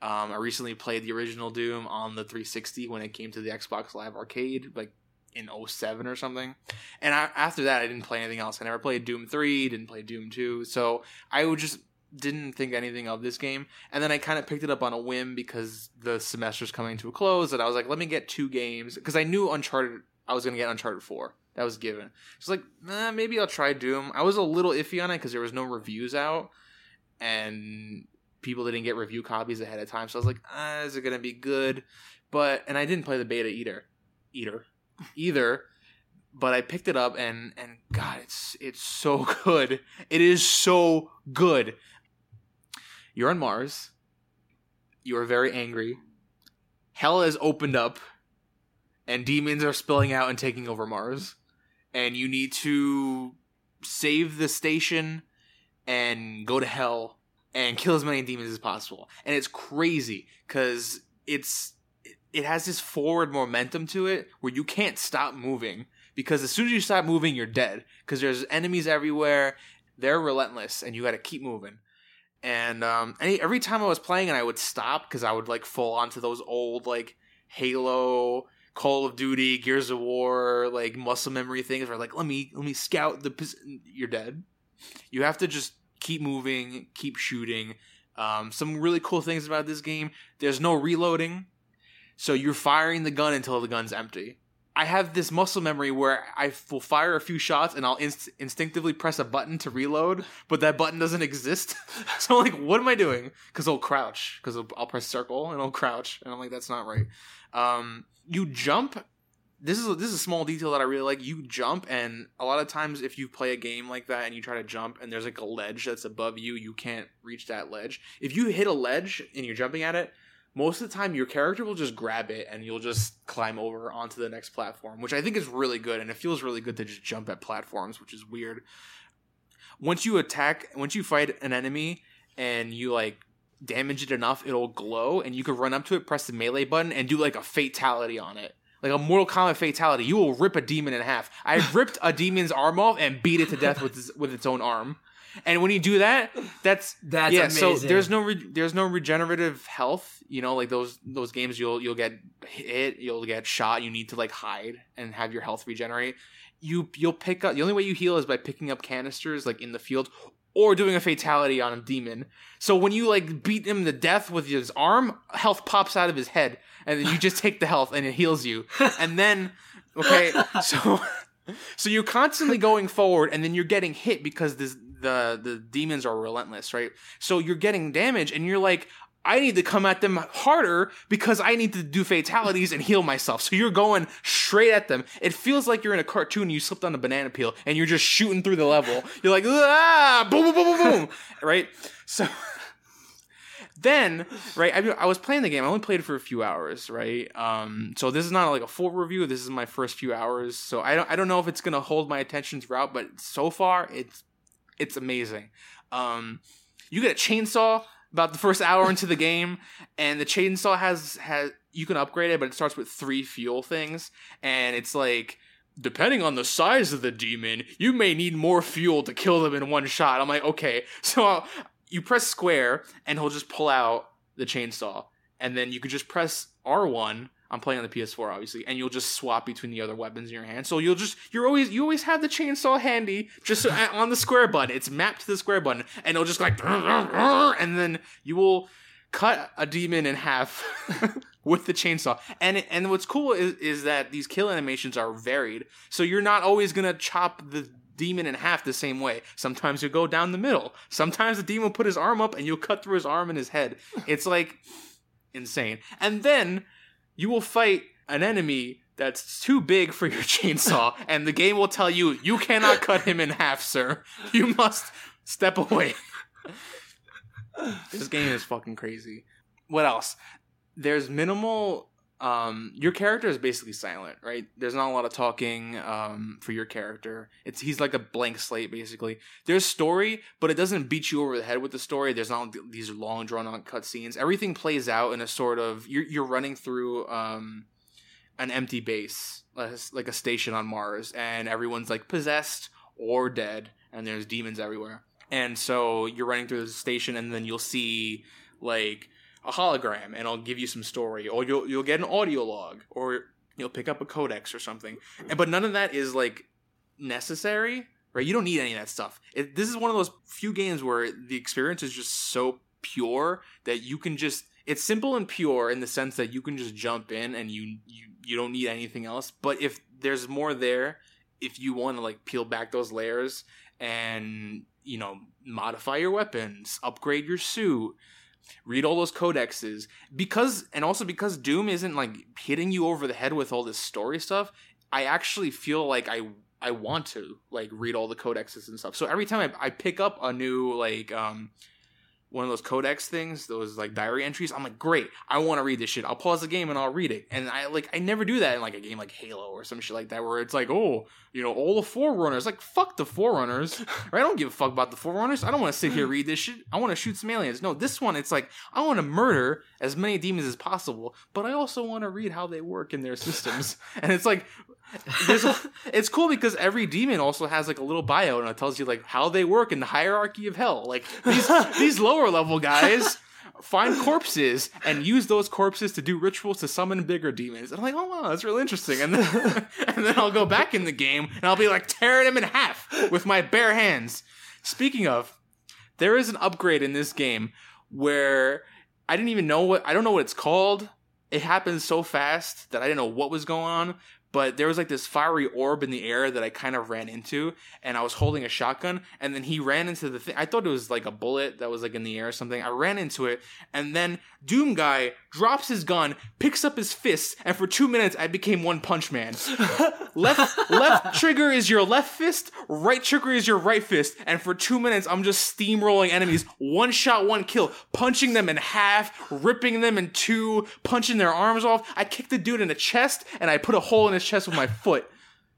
S3: Um, I recently played the original Doom on the 360 when it came to the Xbox Live Arcade, like in 07 or something. And I, after that, I didn't play anything else. I never played Doom 3, didn't play Doom 2. So I would just didn't think anything of this game. And then I kind of picked it up on a whim because the semester's coming to a close. And I was like, let me get two games. Because I knew Uncharted, I was going to get Uncharted 4. That was given. It's like, eh, maybe I'll try Doom. I was a little iffy on it because there was no reviews out. And people didn't get review copies ahead of time. So I was like, ah, is it going to be good? But, and I didn't play the beta either. Either. Either but I picked it up and and God, it's it's so <laughs> good. It is so good. You're on Mars. You are very angry. Hell has opened up, and demons are spilling out and taking over Mars. And you need to save the station and go to hell and kill as many demons as possible. And it's crazy because it's it has this forward momentum to it where you can't stop moving because as soon as you stop moving, you're dead because there's enemies everywhere. they're relentless, and you got to keep moving. And um, any, every time I was playing, and I would stop because I would like fall onto those old like Halo, Call of Duty, Gears of War, like muscle memory things. Where like, let me let me scout the. You're dead. You have to just keep moving, keep shooting. Um, some really cool things about this game. There's no reloading, so you're firing the gun until the gun's empty. I have this muscle memory where I will fire a few shots and I'll inst- instinctively press a button to reload, but that button doesn't exist. <laughs> so I'm like, what am I doing? Because I'll crouch. Because I'll, I'll press circle and I'll crouch, and I'm like, that's not right. Um, you jump. This is this is a small detail that I really like. You jump, and a lot of times, if you play a game like that and you try to jump, and there's like a ledge that's above you, you can't reach that ledge. If you hit a ledge and you're jumping at it, most of the time your character will just grab it and you'll just climb over onto the next platform, which I think is really good, and it feels really good to just jump at platforms, which is weird. Once you attack, once you fight an enemy and you like damage it enough, it'll glow, and you can run up to it, press the melee button, and do like a fatality on it. Like a Mortal Kombat fatality, you will rip a demon in half. I ripped a demon's arm off and beat it to death with with its own arm. And when you do that, that's
S4: That's
S3: yeah. So there's no re- there's no regenerative health. You know, like those those games, you'll you'll get hit, you'll get shot. You need to like hide and have your health regenerate. You you'll pick up the only way you heal is by picking up canisters like in the field or doing a fatality on a demon. So when you like beat him to death with his arm, health pops out of his head, and then you just take the health and it heals you. And then okay, so <laughs> so you're constantly going forward, and then you're getting hit because this the the demons are relentless, right? So you're getting damage, and you're like. I need to come at them harder because I need to do fatalities and heal myself. So you're going straight at them. It feels like you're in a cartoon. You slipped on a banana peel and you're just shooting through the level. You're like ah, boom, boom, boom, boom, boom, <laughs> right? So <laughs> then, right, I, I was playing the game. I only played it for a few hours, right? Um, so this is not like a full review. This is my first few hours. So I don't, I don't know if it's gonna hold my attention throughout, but so far it's, it's amazing. Um, you get a chainsaw about the first hour into the game, and the chainsaw has has you can upgrade it, but it starts with three fuel things, and it's like depending on the size of the demon, you may need more fuel to kill them in one shot. I'm like, okay, <laughs> so I'll, you press square, and he'll just pull out the chainsaw, and then you could just press R1. I'm playing on the PS4, obviously, and you'll just swap between the other weapons in your hand. So you'll just you're always you always have the chainsaw handy, just so, on the square button. It's mapped to the square button, and it'll just like, and then you will cut a demon in half <laughs> with the chainsaw. And and what's cool is is that these kill animations are varied. So you're not always gonna chop the demon in half the same way. Sometimes you go down the middle. Sometimes the demon will put his arm up and you'll cut through his arm and his head. It's like insane. And then you will fight an enemy that's too big for your <laughs> chainsaw, and the game will tell you you cannot cut him in half, sir. You must step away. <laughs> this game is fucking crazy. What else? There's minimal. Um, your character is basically silent, right? There's not a lot of talking um, for your character. It's he's like a blank slate, basically. There's story, but it doesn't beat you over the head with the story. There's not these long drawn out cutscenes. Everything plays out in a sort of you're you're running through um, an empty base, like a station on Mars, and everyone's like possessed or dead, and there's demons everywhere. And so you're running through the station, and then you'll see like a hologram, and I'll give you some story, or you'll you'll get an audio log, or you'll pick up a codex or something. And, but none of that is like necessary, right? You don't need any of that stuff. It, this is one of those few games where the experience is just so pure that you can just. It's simple and pure in the sense that you can just jump in and you you you don't need anything else. But if there's more there, if you want to like peel back those layers and you know modify your weapons, upgrade your suit, read all those codexes because and also because Doom isn't like hitting you over the head with all this story stuff, I actually feel like I I want to like read all the codexes and stuff. So every time I, I pick up a new like um one of those codex things, those like diary entries, I'm like, great, I want to read this shit. I'll pause the game and I'll read it. And I like I never do that in like a game like Halo or some shit like that where it's like, oh, you know, all the forerunners. Like, fuck the forerunners. Right? I don't give a fuck about the forerunners. I don't want to sit here <laughs> read this shit. I want to shoot some aliens. No, this one, it's like I want to murder as many demons as possible, but I also want to read how they work in their systems. <laughs> and it's like There's a- it's cool because every demon also has like a little bio and it tells you like how they work in the hierarchy of hell. Like these these lower level guys find corpses and use those corpses to do rituals to summon bigger demons. And I'm like, oh wow, that's really interesting. And then <laughs> and then I'll go back in the game and I'll be like tearing them in half with my bare hands. Speaking of, there is an upgrade in this game where I didn't even know what I don't know what it's called. It happened so fast that I didn't know what was going on. But there was like this fiery orb in the air that I kind of ran into, and I was holding a shotgun, and then he ran into the thing. I thought it was like a bullet that was like in the air or something. I ran into it, and then Doom Guy drops his gun, picks up his fists, and for two minutes I became One Punch Man. <laughs> left left trigger is your left fist, right trigger is your right fist, and for two minutes I'm just steamrolling enemies, one shot, one kill, punching them in half, ripping them in two, punching their arms off. I kicked the dude in the chest, and I put a hole in his chest with my foot.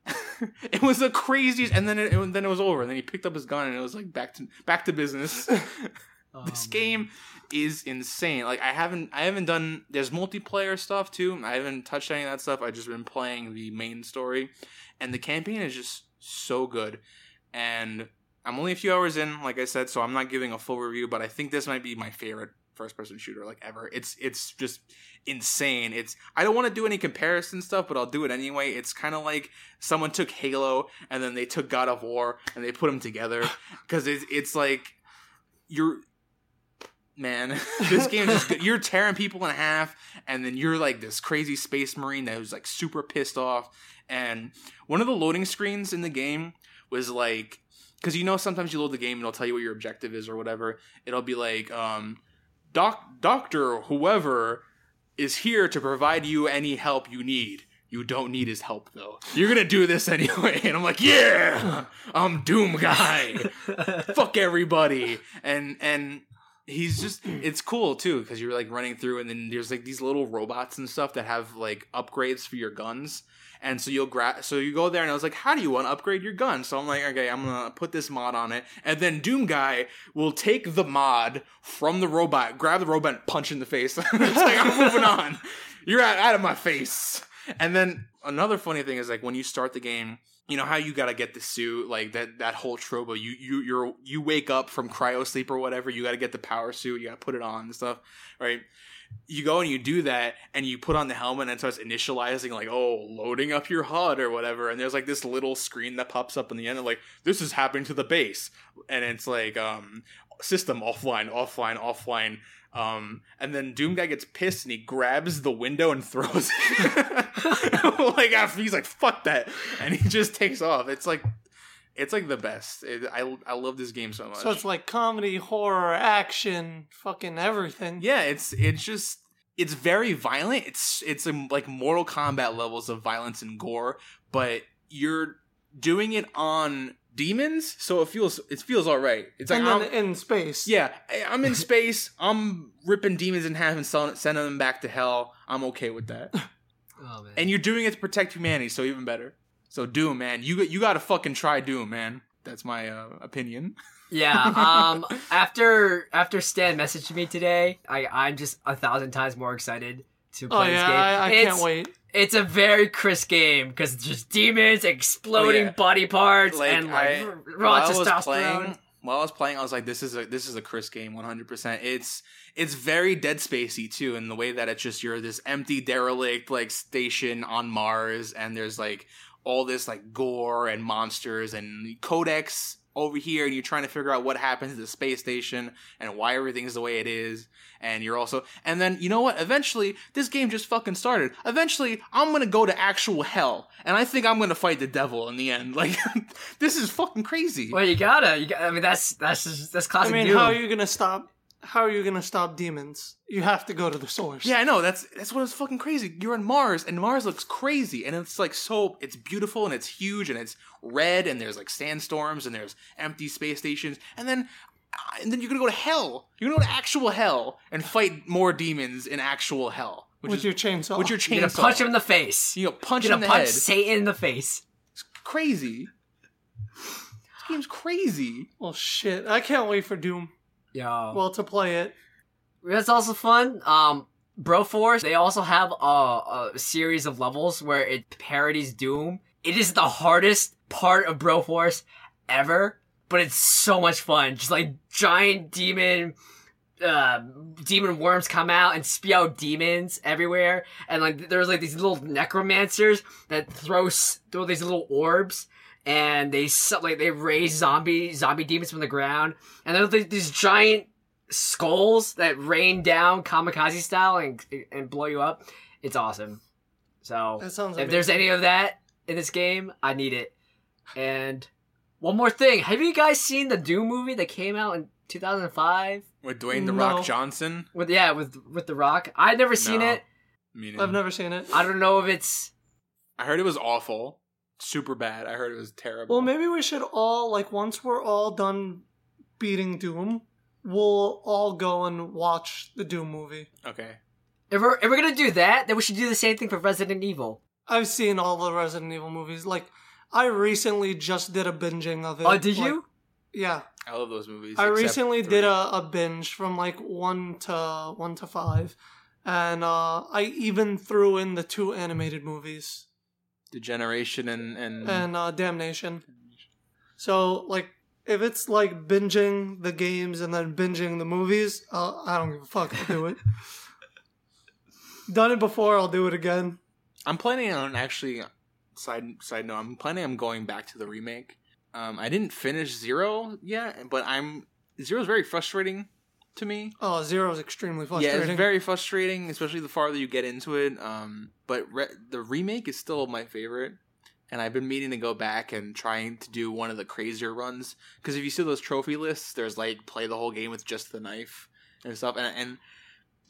S3: <laughs> it was the craziest, and then it, and then it was over. And then he picked up his gun, and it was like back to back to business. <laughs> this
S4: Um,
S3: game is insane. Like I haven't I haven't done there's multiplayer stuff too. I haven't touched any of that stuff. I've just been playing the main story and the campaign is just so good. And I'm only a few hours in, like I said, so I'm not giving a full review, but I think this might be my favorite first person shooter like ever. It's it's just insane. It's I don't want to do any comparison stuff, but I'll do it anyway. It's kind of like someone took Halo and then they took God of War and they put them together <laughs> because it's it's like you're man <laughs> this game is just you're tearing people in half and then you're like this crazy space marine that was like super pissed off and one of the loading screens in the game was like because you know sometimes you load the game and it'll tell you what your objective is or whatever it'll be like um doc doctor whoever is here to provide you any help you need. You don't need his help though. You're gonna do this <laughs> anyway. And i'm like yeah i'm doom guy. <laughs> Fuck everybody. And and he's just it's cool too because you're like running through and then there's like these little robots and stuff that have like upgrades for your guns and so you'll grab so you go there and i was like how do you want to upgrade your gun? So i'm like okay i'm gonna put this mod on it. And then doom guy will take the mod from the robot grab the robot and punch in the face. <laughs> It's like i'm moving on. You're out, out of my face. And then another funny thing is like when you start the game you know how you gotta get the suit, like that that whole trope you you you're you wake up from cryo sleep or whatever, you gotta get the power suit, you gotta put it on and stuff, right? You go and you do that, and you put on the helmet, and it starts initializing, like, oh, loading up your HUD or whatever. And there's like this little screen that pops up in the end, of like, this is happening to the base, and it's like, um, system offline, offline, offline. Um, and then Doom guy gets pissed and he grabs the window and <laughs> throws it. <laughs> like after he's like, "Fuck that," and he just takes off. It's like, it's like the best. It, I I love this game so much.
S2: So it's like comedy, horror, action, fucking everything.
S3: yeah, it's it's just it's very violent. It's it's um, like Mortal Kombat levels of violence and gore, but you're doing it on demons, so it feels it feels all right. It's like I'm-
S2: in space.
S3: yeah, I'm in <laughs> space. I'm ripping demons in half and selling, sending them back to hell. I'm okay with that. <laughs>
S4: Oh.
S3: And you're doing it to protect humanity, so even better. So Doom, man, you you got to fucking try Doom, man. That's my uh, opinion.
S4: Yeah. Um. <laughs> after after Stan messaged me today, I I'm just a thousand times more excited to play
S2: Oh
S4: this
S2: yeah,
S4: game.
S2: I, I
S4: It's-
S2: can't wait.
S4: It's a very crisp game because it's just demons exploding
S3: Oh, yeah.
S4: body parts
S3: Like,
S4: and like
S3: I-
S4: raw
S3: I was
S4: testosterone.
S3: playing, while I was playing, I was like, "This is a this is a Chris game, 100." percent It's it's very Dead Spacey too, in the way that it's just you're this empty derelict like station on Mars, and there's like all this like gore and monsters and codex over here, and you're trying to figure out what happens to the space station and why everything's the way it is. And you're also, and then you know what? Eventually, this game just fucking started. Eventually, I'm gonna go to actual hell, and I think I'm gonna fight the devil in the end. <laughs> Like, this is fucking crazy.
S4: Well, you gotta. You got, I mean, that's that's just, that's classic I
S2: mean,
S4: Doom.
S2: how are you gonna stop? How are you gonna stop demons? You have to go to the source.
S3: Yeah, I know. That's that's what is fucking crazy. You're on Mars, and Mars looks crazy, and it's like so. It's beautiful, and it's huge, and it's red, and there's like sandstorms, and there's empty space stations, and then and then you're gonna go to hell. You're gonna go to actual hell and fight more demons in actual hell, which
S2: with
S3: is
S2: your chainsaw.
S3: with your
S4: You're
S3: chainsaw.
S4: gonna punch him in the face.
S3: You know, punch
S4: You're
S3: him in the
S4: punch
S3: head.
S4: Satan in the face.
S3: It's crazy. This game's crazy.
S2: well, shit. I can't wait for Doom.
S4: Yeah.
S2: Well, to play it.
S4: That's also fun. Um, Broforce, they also have a, a series of levels where it parodies Doom. It is the hardest part of Broforce ever, but it's so much fun. Just like giant demon, uh, demon worms come out and spew out demons everywhere. And like, there's like these little necromancers that throw, s- throw these little orbs. And they like they raise zombie zombie demons from the ground, and there's like, these giant skulls that rain down kamikaze style and and blow you up. It's awesome. So
S2: That sounds
S4: if there's any of that in this game, I need it. And one more thing, have you guys seen the Doom movie that came out in 2005?
S3: With Dwayne the
S2: No.
S3: Rock Johnson.
S4: With yeah, with with The Rock. I've never seen
S3: No.
S4: it.
S3: Meaning,
S2: I've never seen it.
S4: I don't know if it's
S3: I heard it was awful, super bad. I heard it was terrible.
S2: Well, maybe we should all like once we're all done beating Doom, we'll all go and watch the Doom movie.
S3: Okay.
S4: if we're if we're gonna do that, then we should do the same thing for Resident Evil.
S2: I've seen all the Resident Evil movies. Like, I recently just did a binging of it.
S4: Oh, did
S2: Like,
S4: you?
S2: Yeah,
S3: I love those movies.
S2: I recently
S3: three.
S2: did a, a binge from like one to one to five, and uh, I even threw in the two animated movies
S3: Degeneration and and
S2: and uh, Damnation. So like, if it's like binging the games and then binging the movies, uh, I don't give a fuck. I'll do it. Done it before. I'll do it again.
S3: I'm planning on actually side side note. I'm planning on going back to the remake. Um, I didn't finish Zero yet, but I'm Zero's very frustrating to me.
S2: Oh, Zero is extremely frustrating.
S3: Yeah, it's very frustrating, especially the farther you get into it. Um, but re- the remake is still my favorite, and I've been meaning to go back and trying to do one of the crazier runs. Because if you see those trophy lists, there's like play the whole game with just the knife and stuff, and and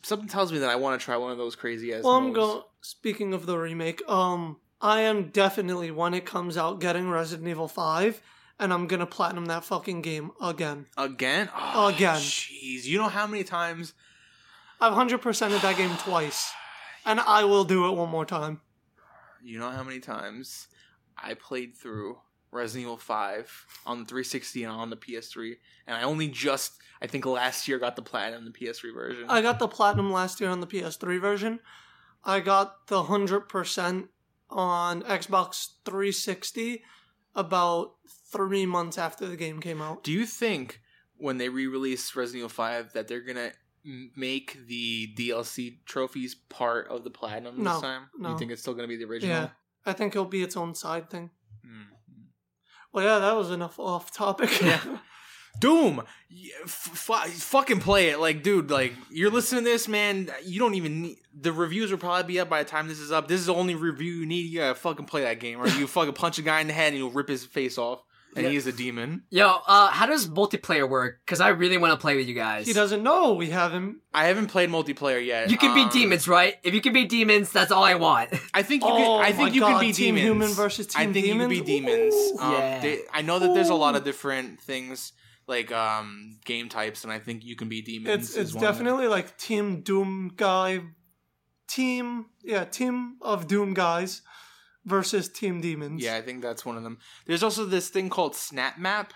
S3: something tells me that I want to try one of those crazy ass.
S2: Well, I'm
S3: modes.
S2: go. Speaking of the remake, um, I am definitely when it comes out getting Resident Evil Five, and I'm gonna platinum that fucking game again.
S3: again. Oh,
S2: Again.
S3: jeez. You know how many times?
S2: I've hundred percented that game twice, and I will do it one more time.
S3: You know how many times I played through Resident Evil 5 on the 360 and on the PS3, and I only just, I think last year got the platinum the PS3 version.
S2: I got the platinum last year on the PS3 version. I got the hundred percent on Xbox 360 about three months after the game came out.
S3: Do you think when they re-release Resident Evil 5 that they're gonna make the DLC trophies part of the platinum
S2: No,
S3: this time?
S2: no.
S3: You think it's still gonna be the original?
S2: Yeah, I think it'll be its own side thing.
S3: Mm.
S2: Well, yeah, that was enough off topic.
S3: Yeah. <laughs> Doom, f- f- fucking play it, like, dude. Like, you're listening to this, man. You don't even need the reviews will probably be up by the time this is up. This is the only review you need. You gotta fucking play that game, or you <laughs> fucking punch a guy in the head and you'll rip his face off, and
S4: Yeah.
S3: he is a demon.
S4: Yo, uh, how does multiplayer work? Because I really want to play with you guys.
S2: he doesn't know we have him.
S3: I haven't played multiplayer yet.
S4: You can
S3: Um,
S4: beat demons, right? If you can be demons, that's all I want. <laughs>
S3: I think you
S2: Oh
S3: can. I think
S2: my
S3: you can be
S2: Team
S3: demons.
S2: Human versus Team
S3: I think
S2: Demons?
S3: you can be demons. Um,
S4: Yeah.
S3: they- I know that there's a lot of different things like um game types, and I think you can be demons.
S2: It's it's
S3: one
S2: definitely like Team Doom guy, team yeah team of Doom guys versus Team Demons.
S3: Yeah, I think that's one of them. There's also this thing called Snap Map,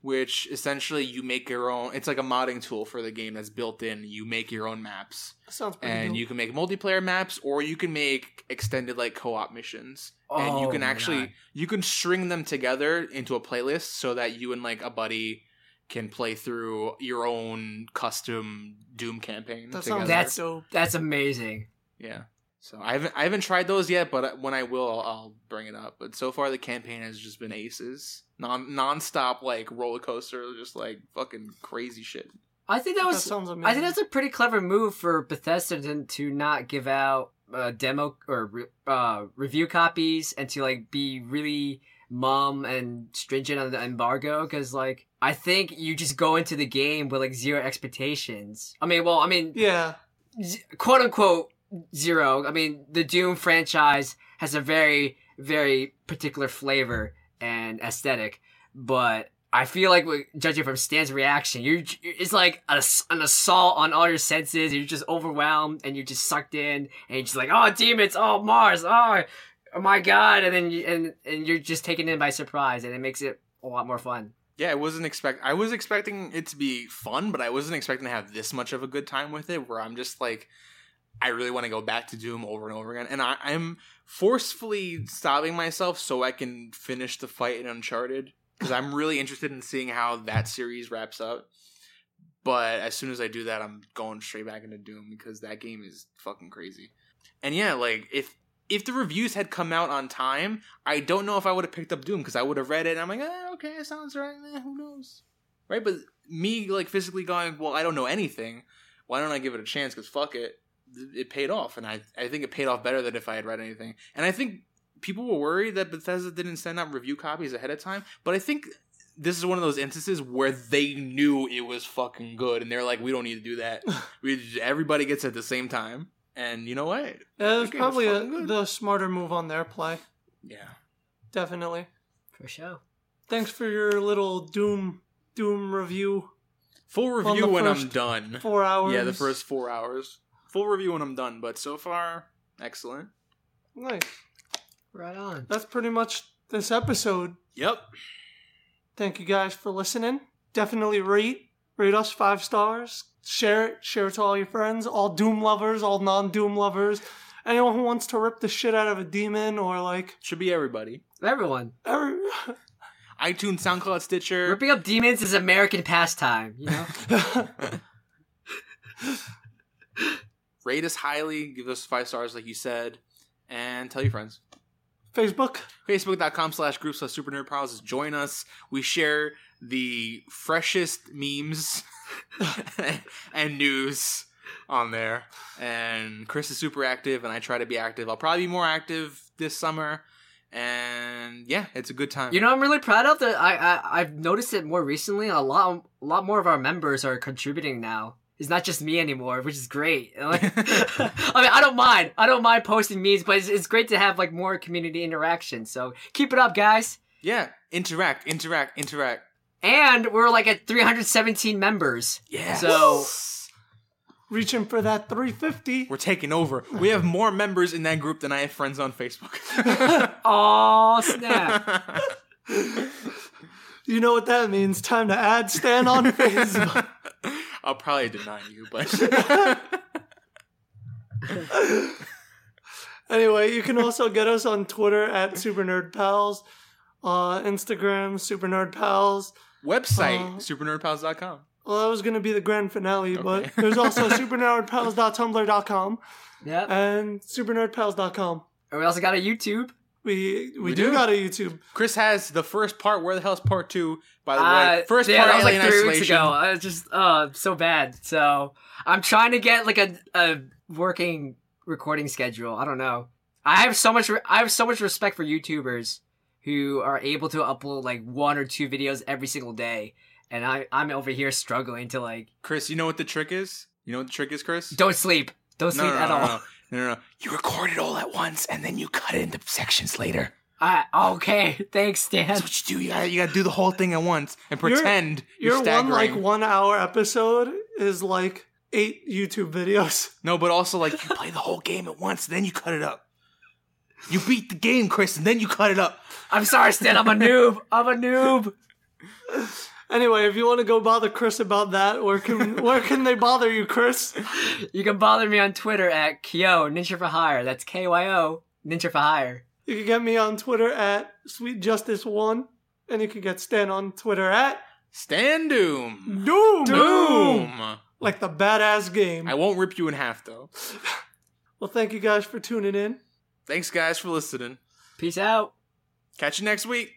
S3: which essentially you make your own. It's like a modding tool for the game that's built in. You make your own maps,
S2: sounds pretty.
S3: and
S2: dope.
S3: you can make multiplayer maps, or you can make extended like co-op missions. and you
S4: Oh
S3: can actually
S4: God.
S3: you can string them together into a playlist so that you and like a buddy can play through your own custom Doom campaign
S2: that sounds
S4: That's-
S2: dope.
S4: That's amazing.
S3: Yeah. So I haven't I haven't tried those yet, but when I will, I'll, I'll bring it up. But so far, the campaign has just been aces, non nonstop like roller coaster, just like fucking crazy shit.
S4: I think that
S2: That
S4: was.
S2: sounds amazing.
S4: I think that's a pretty clever move for Bethesda to, to not give out uh, demo or re- uh, review copies and to like be really mum and stringent on the embargo because like I think you just go into the game with like zero expectations. I mean, well, I mean,
S2: yeah.
S4: z- quote unquote zero. I mean, the Doom franchise has a very, very particular flavor and aesthetic, but I feel like, judging from Stan's reaction, you're it's like a, an assault on all your senses. You're just overwhelmed and you're just sucked in, and you're just like, oh, demons, oh, Mars, oh, oh my god, and then you, and and you're just taken in by surprise, and it makes it a lot more fun.
S3: Yeah, I wasn't expect. I was expecting it to be fun, but I wasn't expecting to have this much of a good time with it. Where I'm just like, I really want to go back to Doom over and over again, and I, I'm forcefully stopping myself so I can finish the fight in Uncharted because I'm really interested in seeing how that series wraps up. But as soon as I do that, I'm going straight back into Doom because that game is fucking crazy. And yeah, like if if the reviews had come out on time, I don't know if I would have picked up Doom because I would have read it and I'm like, eh, okay, sounds right. Eh, who knows, right? But me like physically going, well, I don't know anything. Why don't I give it a chance? Because fuck it, it paid off, and I I think it paid off better than if I had read anything. And I think people were worried that Bethesda didn't send out review copies ahead of time, but I think this is one of those instances where they knew it was fucking good, and they're like, we don't need to do that. <laughs> we everybody gets it at the same time, and you know what?
S2: Yeah, it was
S3: That was
S2: probably a, the smarter move on their play.
S3: Yeah.
S2: Definitely.
S4: For sure.
S2: Thanks for your little Doom Doom review.
S3: Full review
S2: the
S3: when I'm done.
S2: Four hours.
S3: Yeah, the first four hours. Full review when I'm done, but so far, excellent.
S2: Nice.
S4: Right on.
S2: That's pretty much this episode.
S3: Yep.
S2: Thank you guys for listening. Definitely rate rate us five stars. Share it. Share it to all your friends. All Doom lovers. All non Doom lovers. Anyone who wants to rip the shit out of a demon or like
S3: Should be everybody.
S4: Everyone.
S2: every, <laughs>
S3: iTunes, SoundCloud, Stitcher.
S4: Ripping up demons is American pastime, you know? <laughs> <laughs>
S3: Rate us highly. Give us five stars, like you said, and tell your friends.
S2: Facebook.
S3: Facebook.com slash group slash super nerd pals. Join us. We share the freshest memes <laughs> and news on there. And Chris is super active, and I try to be active. I'll probably be more active this summer. And yeah, it's a good time.
S4: You know, I'm really proud of that. I, I I've noticed it more recently. A lot, a lot more of our members are contributing now. It's not just me anymore, which is great. <laughs> Like, <laughs> I mean, I don't mind. I don't mind posting memes, but it's, it's great to have like more community interaction. So keep it up, guys.
S3: yeah, interact, interact, interact.
S4: And we're like at 317 members.
S3: Yeah.
S4: So
S2: Reaching for that 350.
S3: We're taking over. We have more members in that group than I have friends on Facebook. <laughs>
S4: oh snap!
S2: You know what that means. Time to add Stan on Facebook.
S3: I'll probably deny you, but <laughs>
S2: Anyway, you can also get us on Twitter at Super Nerd Pals, uh, Instagram Super Nerd Pals.
S3: website
S2: Uh,
S3: supernerdpals.com.
S2: Well, that was going to be the grand finale,
S3: Okay.
S2: but <laughs> there's also <laughs> supernerdpals.tumblr.com
S4: Yep.
S2: and supernerdpals.com.
S4: And we also got a YouTube.
S2: We we,
S3: We
S2: do,
S3: do.
S2: got a YouTube.
S3: Chris has the first part. Where the hell's part two? By the
S4: Uh,
S3: way, first
S4: yeah,
S3: part
S4: that was like three
S3: Isolation.
S4: weeks ago. I was just uh so bad. So I'm trying to get like a a working recording schedule. I don't know. I have so much. Re- I have so much respect for YouTubers who are able to upload like one or two videos every single day, and I I'm over here struggling to like
S3: Chris, you know what the trick is? You know what the trick is, Chris?
S4: don't sleep, don't
S3: no,
S4: sleep
S3: no,
S4: at
S3: no,
S4: all. <laughs>
S3: no, no, no, no, no. You record it all at once, and then you cut it into sections later.
S4: I, okay, <laughs> thanks, Stan.
S3: That's what you do. You gotta, you gotta do the whole thing at once and
S2: Your-
S3: pretend you're,
S2: Your one
S3: staggering.
S2: like one hour episode is like eight YouTube videos. <laughs>
S3: No, but also like you play the whole game at once, then you cut it up. You beat the game, Chris, and then you cut it up.
S4: I'm sorry, Stan. I'm a noob. I'm a noob. <laughs>
S2: Anyway, if you want to go bother Chris about that, where can where can they bother you, Chris? <laughs>
S4: You can bother me on Twitter at Kyo Ninja for Hire. That's K Y O Ninja for Hire.
S2: You can get me on Twitter at Sweet Justice One, and you can get Stan on Twitter at
S3: Stand Doom.
S2: Doom.
S3: Doom.
S2: Like the badass game.
S3: I won't rip you in half though. <laughs>
S2: Well, thank you guys for tuning in.
S3: Thanks guys for listening.
S4: Peace out.
S3: Catch you next week.